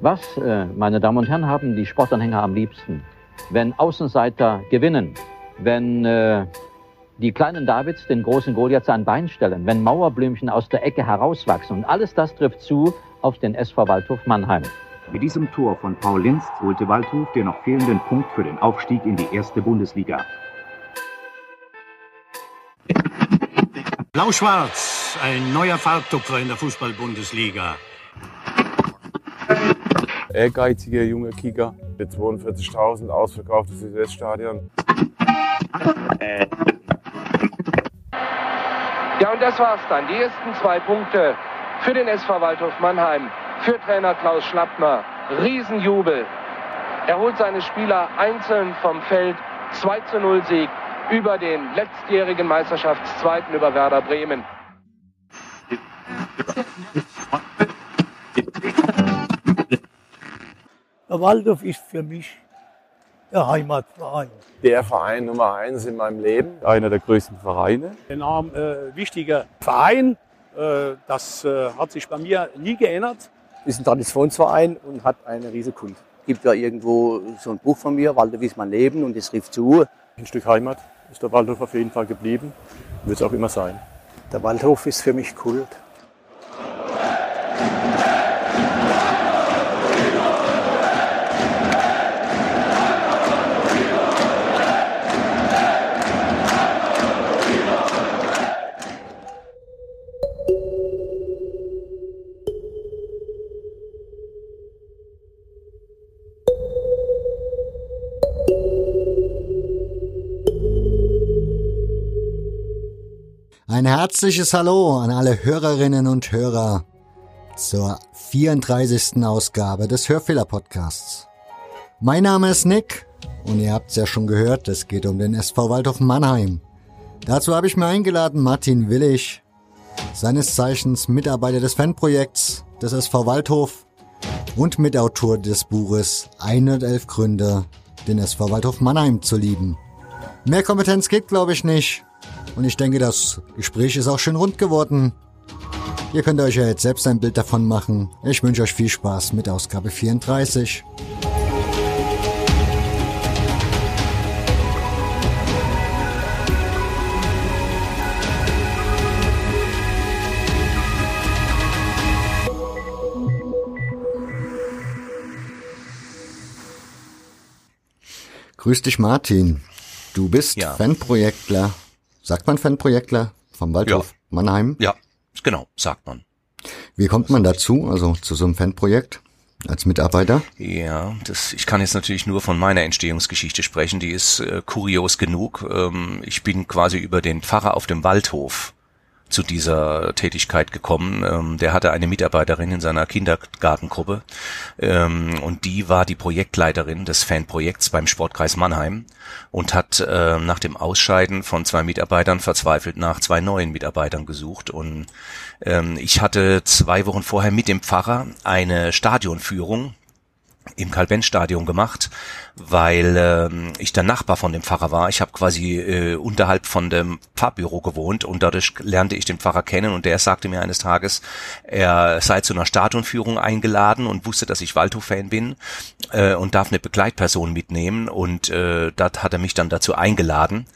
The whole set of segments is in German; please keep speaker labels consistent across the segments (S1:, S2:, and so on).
S1: Was, äh, meine Damen und Herren, haben die Sportanhänger am liebsten? Wenn Außenseiter gewinnen, wenn äh, die kleinen Davids den großen Goliath ein Bein stellen, wenn Mauerblümchen aus der Ecke herauswachsen. Und alles das trifft zu auf den SV Waldhof Mannheim.
S2: Mit diesem Tor von Paul Linz holte Waldhof den noch fehlenden Punkt für den Aufstieg in die erste Bundesliga.
S3: Blau-Schwarz, ein neuer Farbtupfer in der Fußball-Bundesliga.
S4: Ehrgeiziger junger Kicker mit 42.000 ausverkauftes Südweststadion.
S5: Ja, und das war's dann. Die ersten zwei Punkte für den SV Waldhof Mannheim, für Trainer Klaus Schlappner. Riesenjubel. Er holt seine Spieler einzeln vom Feld. 2 zu 0 Sieg über den letztjährigen Meisterschaftszweiten über Werder Bremen.
S6: Der Waldorf ist für mich der Heimatverein.
S4: Der Verein Nummer eins in meinem Leben.
S7: Einer der größten Vereine.
S8: Enorm äh, wichtiger Verein. Äh, das äh, hat sich bei mir nie geändert.
S9: Ist ein Traditionsverein und hat eine riesige Kult. Gibt ja irgendwo so ein Buch von mir, Waldorf ist mein Leben und es trifft zu.
S7: Ein Stück Heimat ist der Waldhof auf jeden Fall geblieben. Wird es auch immer sein.
S10: Der Waldhof ist für mich Kult.
S11: Ein herzliches Hallo an alle Hörerinnen und Hörer zur 34. Ausgabe des Hörfehler Podcasts. Mein Name ist Nick und ihr habt es ja schon gehört, es geht um den SV Waldhof Mannheim. Dazu habe ich mir eingeladen Martin Willig, seines Zeichens Mitarbeiter des Fanprojekts des SV Waldhof und Mitautor des Buches 111 Gründe, den SV Waldhof Mannheim zu lieben. Mehr Kompetenz geht, glaube ich, nicht. Und ich denke, das Gespräch ist auch schön rund geworden. Ihr könnt euch ja jetzt selbst ein Bild davon machen. Ich wünsche euch viel Spaß mit Ausgabe 34. Grüß dich Martin. Du bist
S12: Ja.
S11: Fanprojektler. Sagt man Fanprojektler vom Waldhof Mannheim?
S12: Ja, genau, sagt man.
S11: Wie kommt man dazu, also zu so einem Fanprojekt als Mitarbeiter?
S12: Ja, das, ich kann jetzt natürlich nur von meiner Entstehungsgeschichte sprechen, die ist äh, kurios genug. Ähm, ich bin quasi über den Pfarrer auf dem Waldhof zu dieser Tätigkeit gekommen. Ähm, der hatte eine Mitarbeiterin in seiner Kindergartengruppe ähm, und die war die Projektleiterin des Fanprojekts beim Sportkreis Mannheim und hat äh, nach dem Ausscheiden von zwei Mitarbeitern verzweifelt nach zwei neuen Mitarbeitern gesucht und ähm, ich hatte zwei Wochen vorher mit dem Pfarrer eine Stadionführung im Karl-Benz-Stadion gemacht, weil ähm, ich der Nachbar von dem Pfarrer war. Ich habe quasi äh, unterhalb von dem Pfarrbüro gewohnt und dadurch lernte ich den Pfarrer kennen und der sagte mir eines Tages, er sei zu einer Stadionführung eingeladen und wusste, dass ich Waldhof-Fan bin äh, und darf eine Begleitperson mitnehmen und äh, das hat er mich dann dazu eingeladen,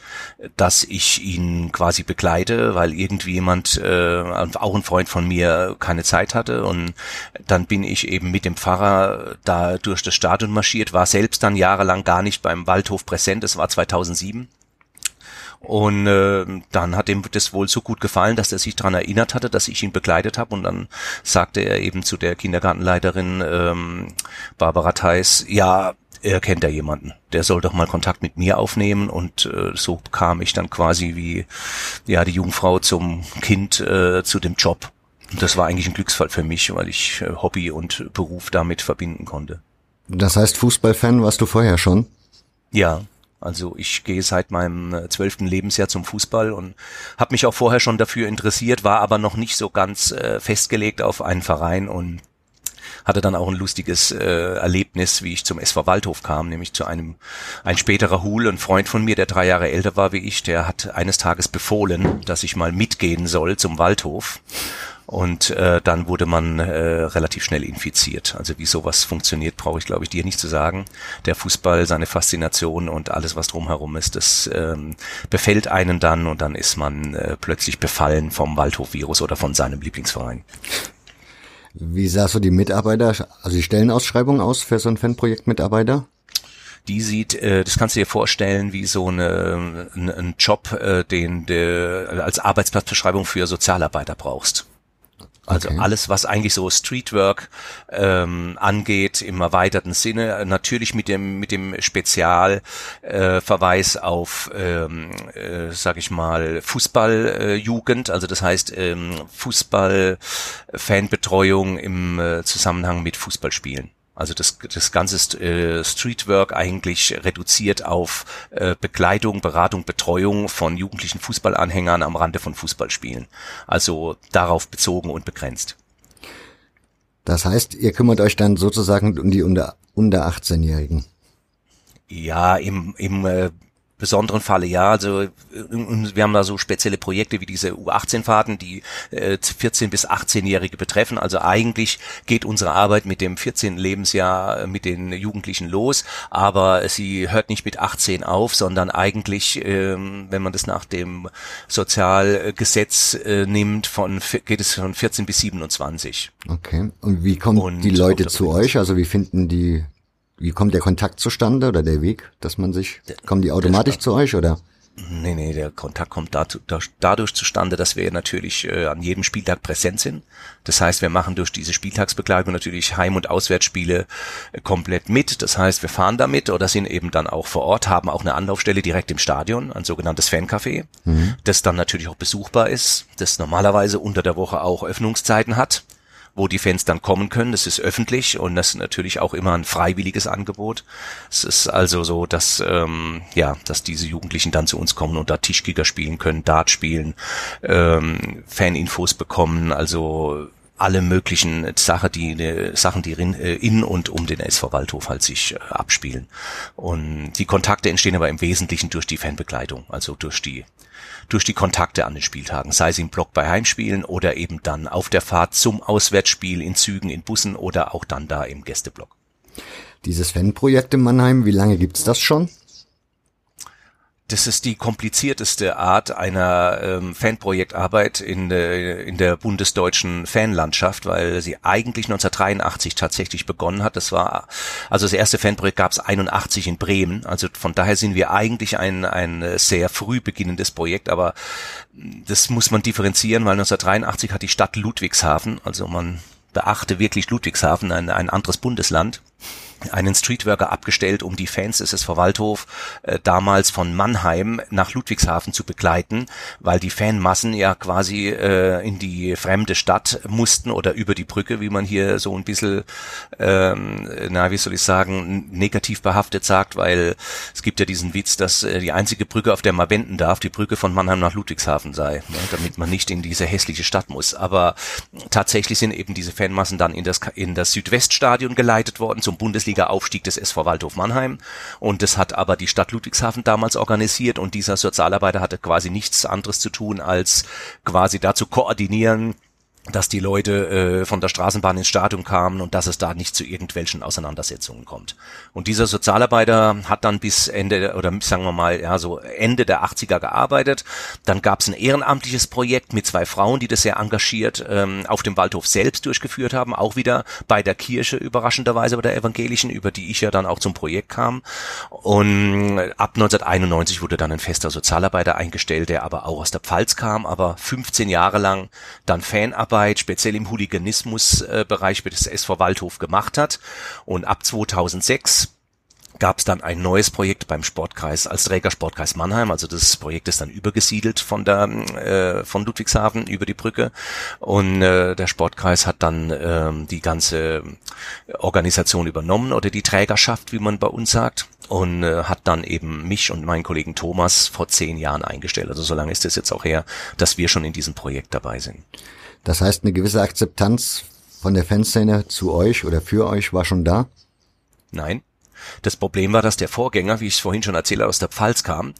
S12: dass ich ihn quasi begleite, weil irgendwie jemand, äh, auch ein Freund von mir, keine Zeit hatte und dann bin ich eben mit dem Pfarrer da durch das Stadion marschiert, war selbst dann jahrelang gar nicht beim Waldhof präsent, das war 2007. Und äh, dann hat ihm das wohl so gut gefallen, dass er sich daran erinnert hatte, dass ich ihn begleitet habe. Und dann sagte er eben zu der Kindergartenleiterin ähm, Barbara Theis, ja, er kennt ja jemanden. Der soll doch mal Kontakt mit mir aufnehmen. Und äh, so kam ich dann quasi wie ja die Jungfrau zum Kind äh, zu dem Job. Und das war eigentlich ein Glücksfall für mich, weil ich äh, Hobby und Beruf damit verbinden konnte.
S11: Das heißt, Fußballfan warst du vorher schon?
S12: Ja, also ich gehe seit meinem äh, zwölften Lebensjahr zum Fußball und habe mich auch vorher schon dafür interessiert, war aber noch nicht so ganz äh, festgelegt auf einen Verein und hatte dann auch ein lustiges äh, Erlebnis, wie ich zum SV Waldhof kam, nämlich zu einem ein späterer Hul, ein Freund von mir, der drei Jahre älter war wie ich, der hat eines Tages befohlen, dass ich mal mitgehen soll zum Waldhof. Und äh, dann wurde man äh, relativ schnell infiziert. Also wie sowas funktioniert, brauche ich glaube ich dir nicht zu sagen. Der Fußball, seine Faszination und alles was drumherum ist, das ähm, befällt einen dann und dann ist man äh, plötzlich befallen vom Waldhof-Virus oder von seinem Lieblingsverein.
S11: Wie sah so die Mitarbeiter, also die Stellenausschreibung aus für so ein Fanprojekt Mitarbeiter?
S12: die sieht, äh, das kannst du dir vorstellen, wie so eine, ein, ein Job, äh, den du als Arbeitsplatzbeschreibung für Sozialarbeiter brauchst. Also okay. alles, was eigentlich so Streetwork ähm, angeht im erweiterten Sinne, natürlich mit dem mit dem Spezialverweis äh, auf, ähm, äh, sag ich mal, Fußballjugend, äh, also das heißt ähm, Fußball-Fanbetreuung im äh, Zusammenhang mit Fußballspielen. Also das, das ganze äh, Streetwork eigentlich reduziert auf äh, Begleitung, Beratung, Betreuung von jugendlichen Fußballanhängern am Rande von Fußballspielen. Also darauf bezogen und begrenzt.
S11: Das heißt, ihr kümmert euch dann sozusagen um die unter, unter 18-Jährigen.
S12: Ja, im, im äh, besonderen Falle ja. Also äh, wir haben da so spezielle Projekte wie diese U18-Fahrten, die äh, 14 bis 18-Jährige betreffen. Also eigentlich geht unsere Arbeit mit dem 14. Lebensjahr äh, mit den Jugendlichen los, aber sie hört nicht mit 18 auf, sondern eigentlich, ähm, wenn man das nach dem Sozialgesetz äh, nimmt, von geht es von 14 bis 27.
S11: Okay. Und wie kommen Und die Leute zu euch? Also wie finden die wie kommt der Kontakt zustande oder der Weg, dass man sich, kommen die automatisch zu euch oder?
S12: Nee, nee, der Kontakt kommt dazu, dadurch zustande, dass wir natürlich äh, an jedem Spieltag präsent sind. Das heißt, wir machen durch diese Spieltagsbegleitung natürlich Heim- und Auswärtsspiele äh, komplett mit. Das heißt, wir fahren damit oder sind eben dann auch vor Ort, haben auch eine Anlaufstelle direkt im Stadion, ein sogenanntes Fancafé, mhm. das dann natürlich auch besuchbar ist, das normalerweise unter der Woche auch Öffnungszeiten hat wo die Fans dann kommen können. Das ist öffentlich und das ist natürlich auch immer ein freiwilliges Angebot. Es ist also so, dass ähm, ja, dass diese Jugendlichen dann zu uns kommen und da Tischkicker spielen können, Dart spielen, ähm, Faninfos bekommen, also alle möglichen Sachen, die äh, Sachen, die in, äh, in und um den SV Waldhof halt sich äh, abspielen. Und die Kontakte entstehen aber im Wesentlichen durch die Fanbegleitung, also durch die durch die Kontakte an den Spieltagen, sei es im Block bei Heimspielen oder eben dann auf der Fahrt zum Auswärtsspiel in Zügen, in Bussen oder auch dann da im Gästeblock.
S11: Dieses Fanprojekt in Mannheim, wie lange gibt's das schon?
S12: Das ist die komplizierteste Art einer ähm, Fanprojektarbeit in, de, in der bundesdeutschen Fanlandschaft, weil sie eigentlich 1983 tatsächlich begonnen hat. Das war also das erste Fanprojekt gab es 81 in Bremen. Also von daher sind wir eigentlich ein ein sehr früh beginnendes Projekt, aber das muss man differenzieren, weil 1983 hat die Stadt Ludwigshafen, also man beachte wirklich Ludwigshafen, ein, ein anderes Bundesland, einen Streetworker abgestellt, um die Fans des SV Waldhof äh, damals von Mannheim nach Ludwigshafen zu begleiten, weil die Fanmassen ja quasi äh, in die fremde Stadt mussten oder über die Brücke, wie man hier so ein bisschen, ähm, na wie soll ich sagen, negativ behaftet sagt, weil es gibt ja diesen Witz, dass äh, die einzige Brücke, auf der man wenden darf, die Brücke von Mannheim nach Ludwigshafen sei, ne, damit man nicht in diese hässliche Stadt muss. Aber tatsächlich sind eben diese Fanmassen dann in das, in das Südweststadion geleitet worden zum Bundes Bundesliga-Aufstieg des SV Waldhof Mannheim. Und das hat aber die Stadt Ludwigshafen damals organisiert und dieser Sozialarbeiter hatte quasi nichts anderes zu tun, als quasi dazu koordinieren, dass die Leute äh, von der Straßenbahn ins Stadion kamen und dass es da nicht zu irgendwelchen Auseinandersetzungen kommt. Und dieser Sozialarbeiter hat dann bis Ende oder sagen wir mal ja so Ende der 80er gearbeitet. Dann gab es ein ehrenamtliches Projekt mit zwei Frauen, die das sehr engagiert ähm, auf dem Waldhof selbst durchgeführt haben, auch wieder bei der Kirche überraschenderweise bei der evangelischen, über die ich ja dann auch zum Projekt kam. Und ab 1991 wurde dann ein fester Sozialarbeiter eingestellt, der aber auch aus der Pfalz kam, aber 15 Jahre lang dann Fanarbeit Arbeit speziell im Hooliganismusbereich äh, des SV Waldhof gemacht hat. Und ab 2006 gab es dann ein neues Projekt beim Sportkreis als Träger Sportkreis Mannheim. Also das Projekt ist dann übergesiedelt von der äh, von Ludwigshafen über die Brücke und äh, der Sportkreis hat dann äh, die ganze Organisation übernommen oder die Trägerschaft, wie man bei uns sagt und äh, hat dann eben mich und meinen Kollegen Thomas vor zehn Jahren eingestellt. Also so lange ist es jetzt auch her, dass wir schon in diesem Projekt dabei sind.
S11: Das heißt, eine gewisse Akzeptanz von der Fanszene zu euch oder für euch war schon da?
S12: Nein. Das Problem war, dass der Vorgänger, wie ich es vorhin schon erzählt, aus der Pfalz kam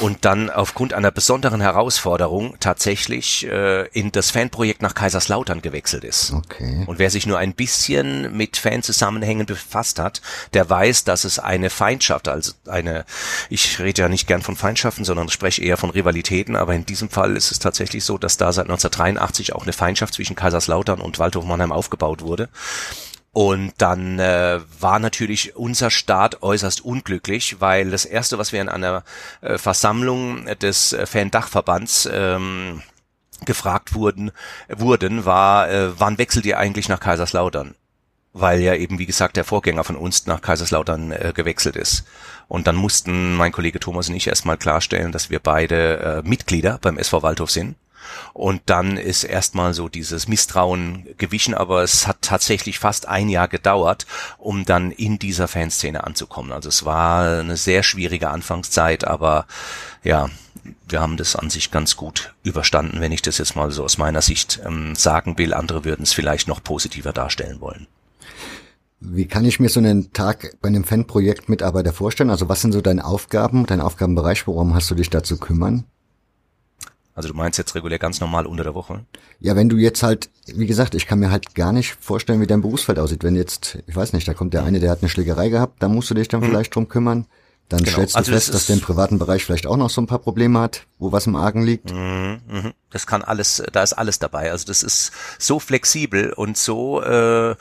S12: und dann aufgrund einer besonderen Herausforderung tatsächlich äh, in das Fanprojekt nach Kaiserslautern gewechselt ist.
S11: Okay.
S12: Und wer sich nur ein bisschen mit Fanzusammenhängen befasst hat, der weiß, dass es eine Feindschaft, also eine, ich rede ja nicht gern von Feindschaften, sondern spreche eher von Rivalitäten, aber in diesem Fall ist es tatsächlich so, dass da seit 1983 auch eine Feindschaft zwischen Kaiserslautern und Waldhof Mannheim aufgebaut wurde. Und dann äh, war natürlich unser Start äußerst unglücklich, weil das erste, was wir in einer äh, Versammlung des äh, Fan-Dachverbands ähm, gefragt wurden, wurden, war, äh, wann wechselt ihr eigentlich nach Kaiserslautern? Weil ja eben, wie gesagt, der Vorgänger von uns nach Kaiserslautern äh, gewechselt ist. Und dann mussten mein Kollege Thomas und ich erstmal klarstellen, dass wir beide äh, Mitglieder beim SV Waldhof sind und dann ist erstmal so dieses Misstrauen gewichen, aber es hat tatsächlich fast ein Jahr gedauert, um dann in dieser Fanszene anzukommen. Also es war eine sehr schwierige Anfangszeit, aber ja, wir haben das an sich ganz gut überstanden, wenn ich das jetzt mal so aus meiner Sicht ähm, sagen will. Andere würden es vielleicht noch positiver darstellen wollen.
S11: Wie kann ich mir so einen Tag bei einem Fanprojekt Mitarbeiter vorstellen? Also was sind so deine Aufgaben, dein Aufgabenbereich? Worum hast du dich da zu kümmern?
S12: Also du meinst jetzt regulär ganz normal unter der Woche?
S11: Ja, wenn du jetzt halt, wie gesagt, ich kann mir halt gar nicht vorstellen, wie dein Berufsfeld aussieht. Wenn jetzt, ich weiß nicht, da kommt der eine, der hat eine Schlägerei gehabt, da musst du dich dann hm. vielleicht drum kümmern. Dann genau. stellst du also fest, das dass der im privaten Bereich vielleicht auch noch so ein paar Probleme hat, wo was im Argen liegt.
S12: Mhm, mhm. Das kann alles, da ist alles dabei. Also das ist so flexibel und so äh,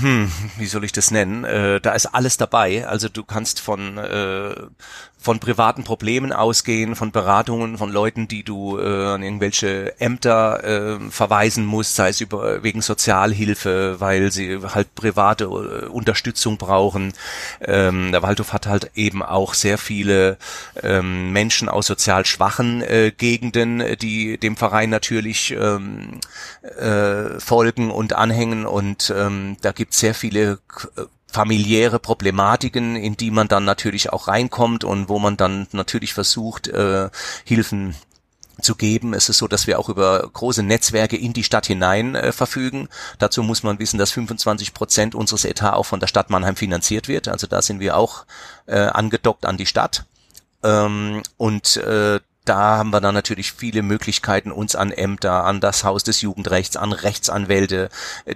S12: hm, wie soll ich das nennen? Äh, da ist alles dabei. Also du kannst von äh, von privaten Problemen ausgehen, von Beratungen von Leuten, die du äh, an irgendwelche Ämter äh, verweisen musst, sei es über wegen Sozialhilfe, weil sie halt private äh, Unterstützung brauchen. Ähm, der Waldhof hat halt eben auch sehr viele ähm, Menschen aus sozial schwachen äh, Gegenden, die dem Verein natürlich ähm, äh, folgen und anhängen und ähm, da gibt sehr viele äh, familiäre Problematiken, in die man dann natürlich auch reinkommt und wo man dann natürlich versucht, äh, Hilfen zu geben. Es ist so, dass wir auch über große Netzwerke in die Stadt hinein äh, verfügen. Dazu muss man wissen, dass 25 Prozent unseres Etats auch von der Stadt Mannheim finanziert wird. Also da sind wir auch äh, angedockt an die Stadt. Ähm, und äh, da haben wir dann natürlich viele Möglichkeiten, uns an Ämter, an das Haus des Jugendrechts, an Rechtsanwälte,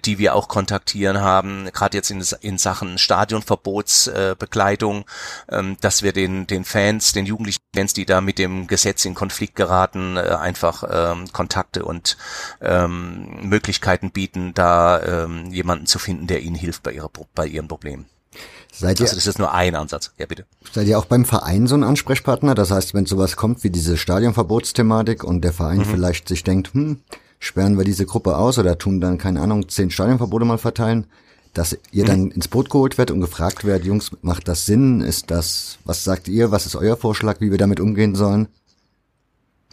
S12: die wir auch kontaktieren haben, gerade jetzt in, in Sachen Stadionverbotsbekleidung, äh, ähm, dass wir den, den Fans, den jugendlichen Fans, die da mit dem Gesetz in Konflikt geraten, äh, einfach ähm, Kontakte und ähm, Möglichkeiten bieten, da jemanden zu finden, der ihnen hilft bei, ihrer, bei ihren Problemen.
S11: Seid ihr,
S12: also das ist nur ein Ansatz. Ja, bitte.
S11: Seid ihr auch beim Verein so ein Ansprechpartner? Das heißt, wenn sowas kommt wie diese Stadionverbotsthematik und der Verein mhm. vielleicht sich denkt, hm, sperren wir diese Gruppe aus oder tun dann, keine Ahnung, zehn Stadionverbote mal verteilen, dass ihr mhm. dann ins Boot geholt wird und gefragt wird, Jungs, macht das Sinn? Ist das, was sagt ihr? Was ist euer Vorschlag, wie wir damit umgehen sollen?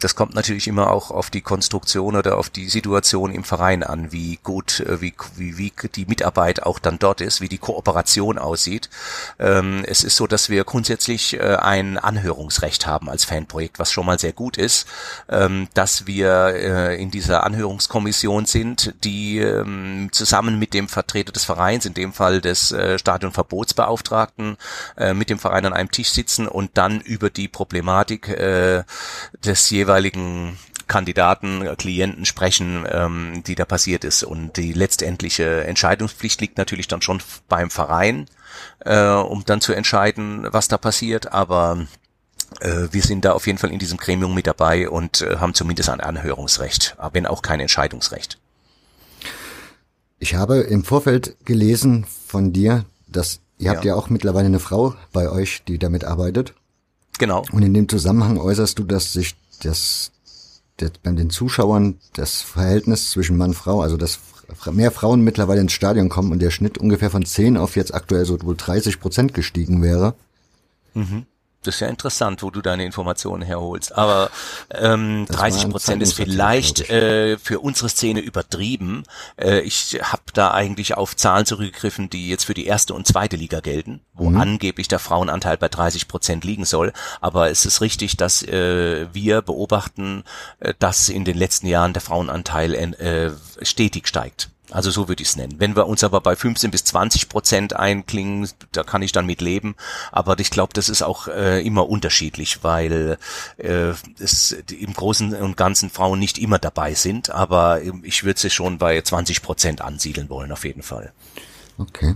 S12: Das kommt natürlich immer auch auf die Konstruktion oder auf die Situation im Verein an, wie gut, äh, wie, wie, wie die Mitarbeit auch dann dort ist, wie die Kooperation aussieht. Ähm, es ist so, dass wir grundsätzlich äh, ein Anhörungsrecht haben als Fanprojekt, was schon mal sehr gut ist, ähm, dass wir äh, in dieser Anhörungskommission sind, die ähm, zusammen mit dem Vertreter des Vereins, in dem Fall des äh, Stadionverbotsbeauftragten, äh, mit dem Verein an einem Tisch sitzen und dann über die Problematik äh, des jeweiligen jeweiligen Kandidaten, äh, Klienten sprechen, ähm, die da passiert ist. Und die letztendliche Entscheidungspflicht liegt natürlich dann schon beim Verein, äh, um dann zu entscheiden, was da passiert. Aber äh, wir sind da auf jeden Fall in diesem Gremium mit dabei und äh, haben zumindest ein Anhörungsrecht, wenn auch kein Entscheidungsrecht.
S11: Ich habe im Vorfeld gelesen von dir, dass ihr ja. habt ja auch mittlerweile eine Frau bei euch, die damit arbeitet.
S12: Genau.
S11: Und in dem Zusammenhang äußerst du, dass sich das, das bei den Zuschauern das Verhältnis zwischen Mann und Frau, also dass mehr Frauen mittlerweile ins Stadion kommen und der Schnitt ungefähr von 10 auf jetzt aktuell so wohl 30 Prozent gestiegen wäre.
S12: Mhm. Das ist ja interessant, wo du deine Informationen herholst. Aber ähm, 30 Prozent ist vielleicht äh, für unsere Szene übertrieben. Äh, ich habe da eigentlich auf Zahlen zurückgegriffen, die jetzt für die erste und zweite Liga gelten, wo mhm. angeblich der Frauenanteil bei 30 Prozent liegen soll. Aber es ist richtig, dass äh, wir beobachten, äh, dass in den letzten Jahren der Frauenanteil äh, stetig steigt. Also so würde ich es nennen. Wenn wir uns aber bei 15 bis 20 Prozent einklingen, da kann ich dann mit leben. Aber ich glaube, das ist auch äh, immer unterschiedlich, weil äh, es im Großen und Ganzen Frauen nicht immer dabei sind. Aber ich würde sie schon bei 20 Prozent ansiedeln wollen, auf jeden Fall.
S11: Okay.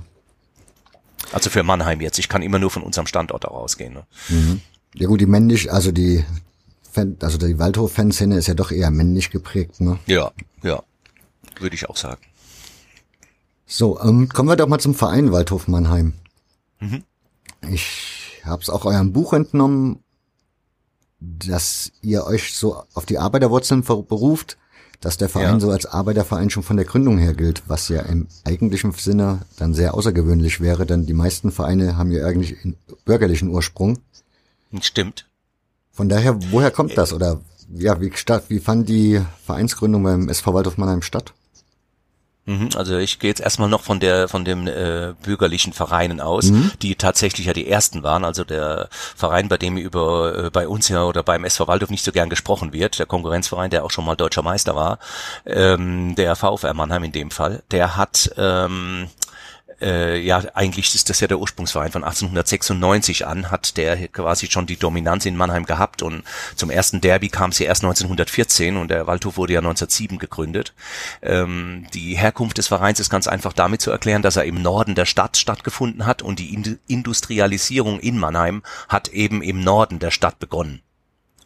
S12: Also für Mannheim jetzt. Ich kann immer nur von unserem Standort auch ausgehen. Ne?
S11: Mhm. Ja gut, die männlich, also die Fan, also die Waldhof-Fanszene ist ja doch eher männlich geprägt, ne?
S12: Ja, ja. Würde ich auch sagen.
S11: So, ähm, kommen wir doch mal zum Verein Waldhof Mannheim. Mhm. Ich habe es auch eurem Buch entnommen, dass ihr euch so auf die Arbeiterwurzeln beruft, dass der Verein ja. so als Arbeiterverein schon von der Gründung her gilt, was ja im eigentlichen Sinne dann sehr außergewöhnlich wäre, denn die meisten Vereine haben ja eigentlich einen bürgerlichen Ursprung.
S12: Stimmt.
S11: Von daher, woher kommt das? Oder ja, wie, statt, wie fand die Vereinsgründung beim SV Waldhof Mannheim statt?
S12: Mhm, also ich gehe jetzt erstmal noch von der von dem äh, bürgerlichen Vereinen aus, mhm. die tatsächlich ja die ersten waren. Also der Verein, bei dem über äh, bei uns ja oder beim SV Waldhof nicht so gern gesprochen wird, der Konkurrenzverein, der auch schon mal deutscher Meister war, ähm, der VfR Mannheim in dem Fall, der hat ähm, äh, ja, eigentlich ist das ja der Ursprungsverein von 1896 an, hat der quasi schon die Dominanz in Mannheim gehabt und zum ersten Derby kam ja erst 1914 und der Waldhof wurde ja 1907 gegründet. Ähm, die Herkunft des Vereins ist ganz einfach damit zu erklären, dass er im Norden der Stadt stattgefunden hat und die Industrialisierung in Mannheim hat eben im Norden der Stadt begonnen.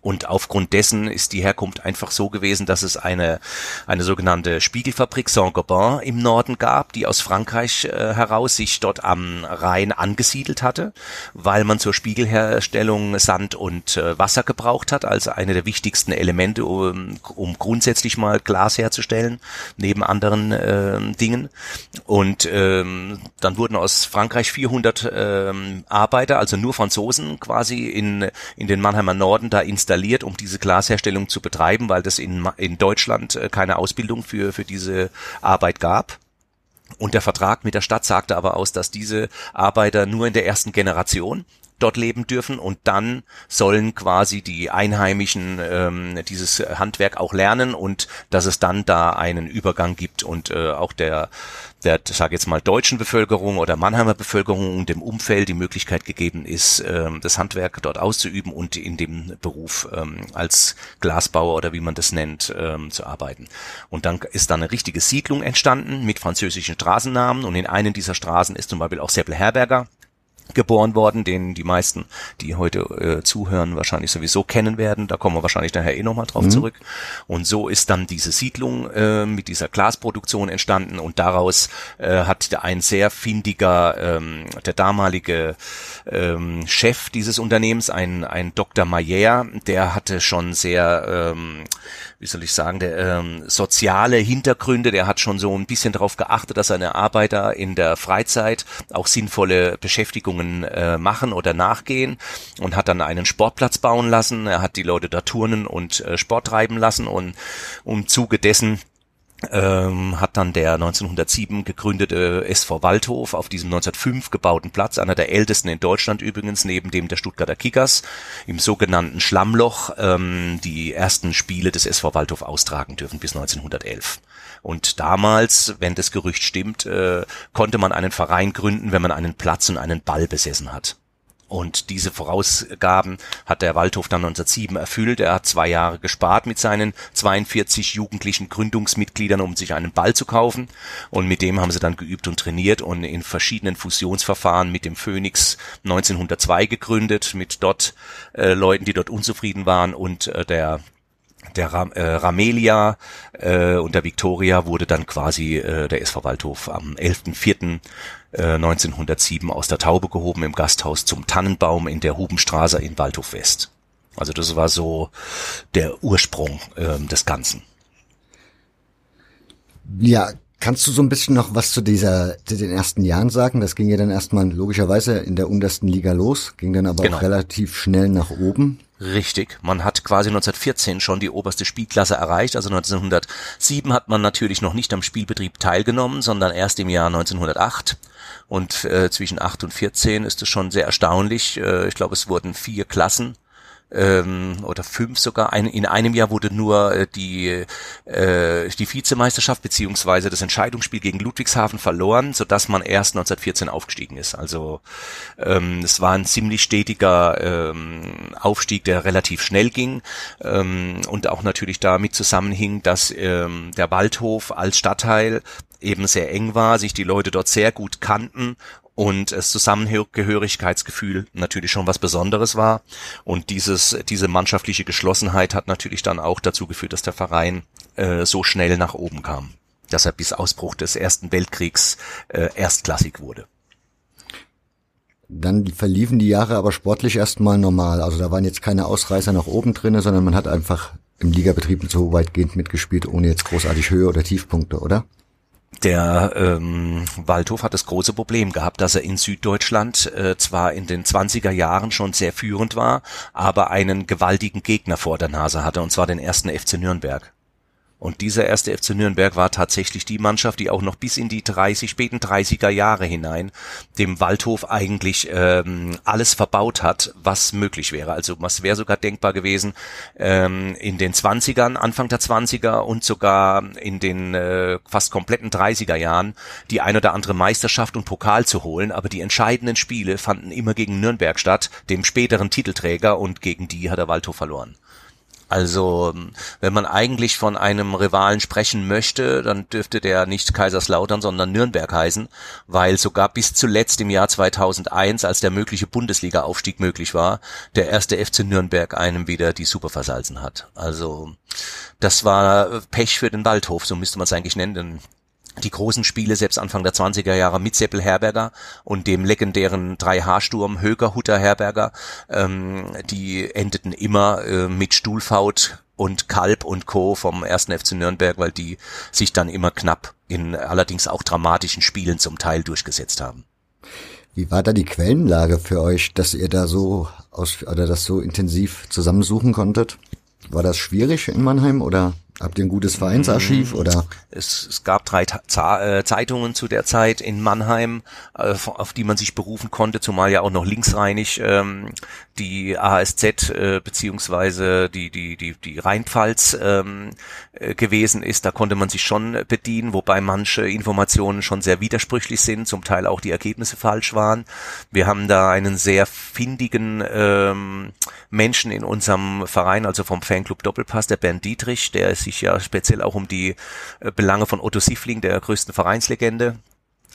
S12: Und aufgrund dessen ist die Herkunft einfach so gewesen, dass es eine, eine sogenannte Spiegelfabrik Saint-Gobain im Norden gab, die aus Frankreich äh, heraus sich dort am Rhein angesiedelt hatte, weil man zur Spiegelherstellung Sand und äh, Wasser gebraucht hat, als eine der wichtigsten Elemente, um, um grundsätzlich mal Glas herzustellen, neben anderen äh, Dingen. Und ähm, dann wurden aus Frankreich 400 ähm, Arbeiter, also nur Franzosen quasi in, in den Mannheimer Norden da installiert installiert, um diese Glasherstellung zu betreiben, weil das in, in Deutschland äh, keine Ausbildung für, für diese Arbeit gab. Und der Vertrag mit der Stadt sagte aber aus, dass diese Arbeiter nur in der ersten Generation dort leben dürfen und dann sollen quasi die Einheimischen ähm, dieses Handwerk auch lernen und dass es dann da einen Übergang gibt und äh, auch der der, sage jetzt mal, deutschen Bevölkerung oder Mannheimer Bevölkerung und dem Umfeld die Möglichkeit gegeben ist, ähm, das Handwerk dort auszuüben und in dem Beruf ähm, als Glasbauer oder wie man das nennt, ähm, zu arbeiten. Und dann ist da eine richtige Siedlung entstanden mit französischen Straßennamen und in einen dieser Straßen ist zum Beispiel auch Seppel Herberger geboren worden, den die meisten, die heute äh, zuhören, wahrscheinlich sowieso kennen werden. Da kommen wir wahrscheinlich nachher eh nochmal drauf mhm. zurück. Und so ist dann diese Siedlung äh, mit dieser Glasproduktion entstanden und daraus äh, hat ein sehr findiger, ähm, der damalige ähm, Chef dieses Unternehmens, ein, ein Dr. Mayer, der hatte schon sehr ähm, wie soll ich sagen, der ähm, soziale Hintergründe, der hat schon so ein bisschen darauf geachtet, dass seine Arbeiter in der Freizeit auch sinnvolle Beschäftigungen äh, machen oder nachgehen und hat dann einen Sportplatz bauen lassen. Er hat die Leute da turnen und äh, Sport treiben lassen und im Zuge dessen ähm, hat dann der 1907 gegründete SV Waldhof auf diesem 1905 gebauten Platz, einer der ältesten in Deutschland übrigens, neben dem der Stuttgarter Kickers, im sogenannten Schlammloch ähm, die ersten Spiele des SV Waldhof austragen dürfen bis 1911. Und damals, wenn das Gerücht stimmt, äh, konnte man einen Verein gründen, wenn man einen Platz und einen Ball besessen hat. Und diese Vorausgaben hat der Waldhof dann 1907 erfüllt. Er hat zwei Jahre gespart mit seinen 42 jugendlichen Gründungsmitgliedern, um sich einen Ball zu kaufen. Und mit dem haben sie dann geübt und trainiert und in verschiedenen Fusionsverfahren mit dem Phoenix 1902 gegründet, mit dort äh, Leuten, die dort unzufrieden waren und äh, der der Ram, äh, Ramelia äh, und der Victoria wurde dann quasi äh, der SV Waldhof am 11.04. 1907 äh, aus der Taube gehoben im Gasthaus zum Tannenbaum in der Hubenstraße in Waldhof West. Also das war so der Ursprung äh, des Ganzen.
S11: Ja, kannst du so ein bisschen noch was zu dieser, zu den ersten Jahren sagen? Das ging ja dann erstmal logischerweise in der untersten Liga los, ging dann aber genau. auch relativ schnell nach oben.
S12: Richtig. Man hat quasi 1914 schon die oberste Spielklasse erreicht. Also 1907 hat man natürlich noch nicht am Spielbetrieb teilgenommen, sondern erst im Jahr 1908. Und äh, zwischen 8 und 14 ist es schon sehr erstaunlich. Äh, ich glaube, es wurden vier Klassen ähm, oder fünf sogar. Ein, in einem Jahr wurde nur äh, die, äh, die Vizemeisterschaft beziehungsweise das Entscheidungsspiel gegen Ludwigshafen verloren, so dass man erst 1914 aufgestiegen ist. Also ähm, es war ein ziemlich stetiger ähm, Aufstieg, der relativ schnell ging ähm, und auch natürlich damit zusammenhing, dass ähm, der Waldhof als Stadtteil eben sehr eng war, sich die Leute dort sehr gut kannten und das Zusammengehörigkeitsgefühl natürlich schon was Besonderes war. Und dieses, diese mannschaftliche Geschlossenheit hat natürlich dann auch dazu geführt, dass der Verein äh, so schnell nach oben kam, dass er bis Ausbruch des Ersten Weltkriegs äh, erstklassig wurde.
S11: Dann verliefen die Jahre aber sportlich erstmal normal. Also da waren jetzt keine Ausreißer nach oben drinne, sondern man hat einfach im Ligabetrieb so weitgehend mitgespielt, ohne jetzt großartig Höhe oder Tiefpunkte, oder?
S12: Der ähm, Waldhof hat das große Problem gehabt, dass er in Süddeutschland äh, zwar in den 20er Jahren schon sehr führend war, aber einen gewaltigen Gegner vor der Nase hatte, und zwar den ersten FC Nürnberg. Und dieser erste FC Nürnberg war tatsächlich die Mannschaft, die auch noch bis in die 30, späten 30er Jahre hinein dem Waldhof eigentlich ähm, alles verbaut hat, was möglich wäre. Also was wäre sogar denkbar gewesen, ähm, in den 20ern, Anfang der 20er und sogar in den äh, fast kompletten 30er Jahren die ein oder andere Meisterschaft und Pokal zu holen. Aber die entscheidenden Spiele fanden immer gegen Nürnberg statt, dem späteren Titelträger, und gegen die hat der Waldhof verloren. Also wenn man eigentlich von einem Rivalen sprechen möchte, dann dürfte der nicht Kaiserslautern, sondern Nürnberg heißen, weil sogar bis zuletzt im Jahr 2001, als der mögliche Bundesliga-Aufstieg möglich war, der erste FC Nürnberg einem wieder die Super versalzen hat. Also das war Pech für den Waldhof, so müsste man es eigentlich nennen die großen Spiele selbst Anfang der 20er Jahre mit Seppel Herberger und dem legendären 3H-Sturm Höger Hutter Herberger, ähm, die endeten immer äh, mit Stuhlfaut und Kalb und Co. vom ersten FC Nürnberg, weil die sich dann immer knapp in allerdings auch dramatischen Spielen zum Teil durchgesetzt haben.
S11: Wie war da die Quellenlage für euch, dass ihr da so aus oder das so intensiv zusammensuchen konntet? War das schwierig in Mannheim oder Habt ihr ein gutes Vereinsarchiv mm, oder?
S12: Es, es gab drei äh, Zeitungen zu der Zeit in Mannheim, äh, auf die man sich berufen konnte, zumal ja auch noch linksreinig ähm, die ASZ äh, beziehungsweise die die die die Rheinpfalz ähm, äh, gewesen ist. Da konnte man sich schon bedienen, wobei manche Informationen schon sehr widersprüchlich sind, zum Teil auch die Ergebnisse falsch waren. Wir haben da einen sehr findigen ähm, Menschen in unserem Verein, also vom Fanclub Doppelpass, der Bernd Dietrich, der sich ja speziell auch um die äh, Belange von Otto Siffling, der größten Vereinslegende,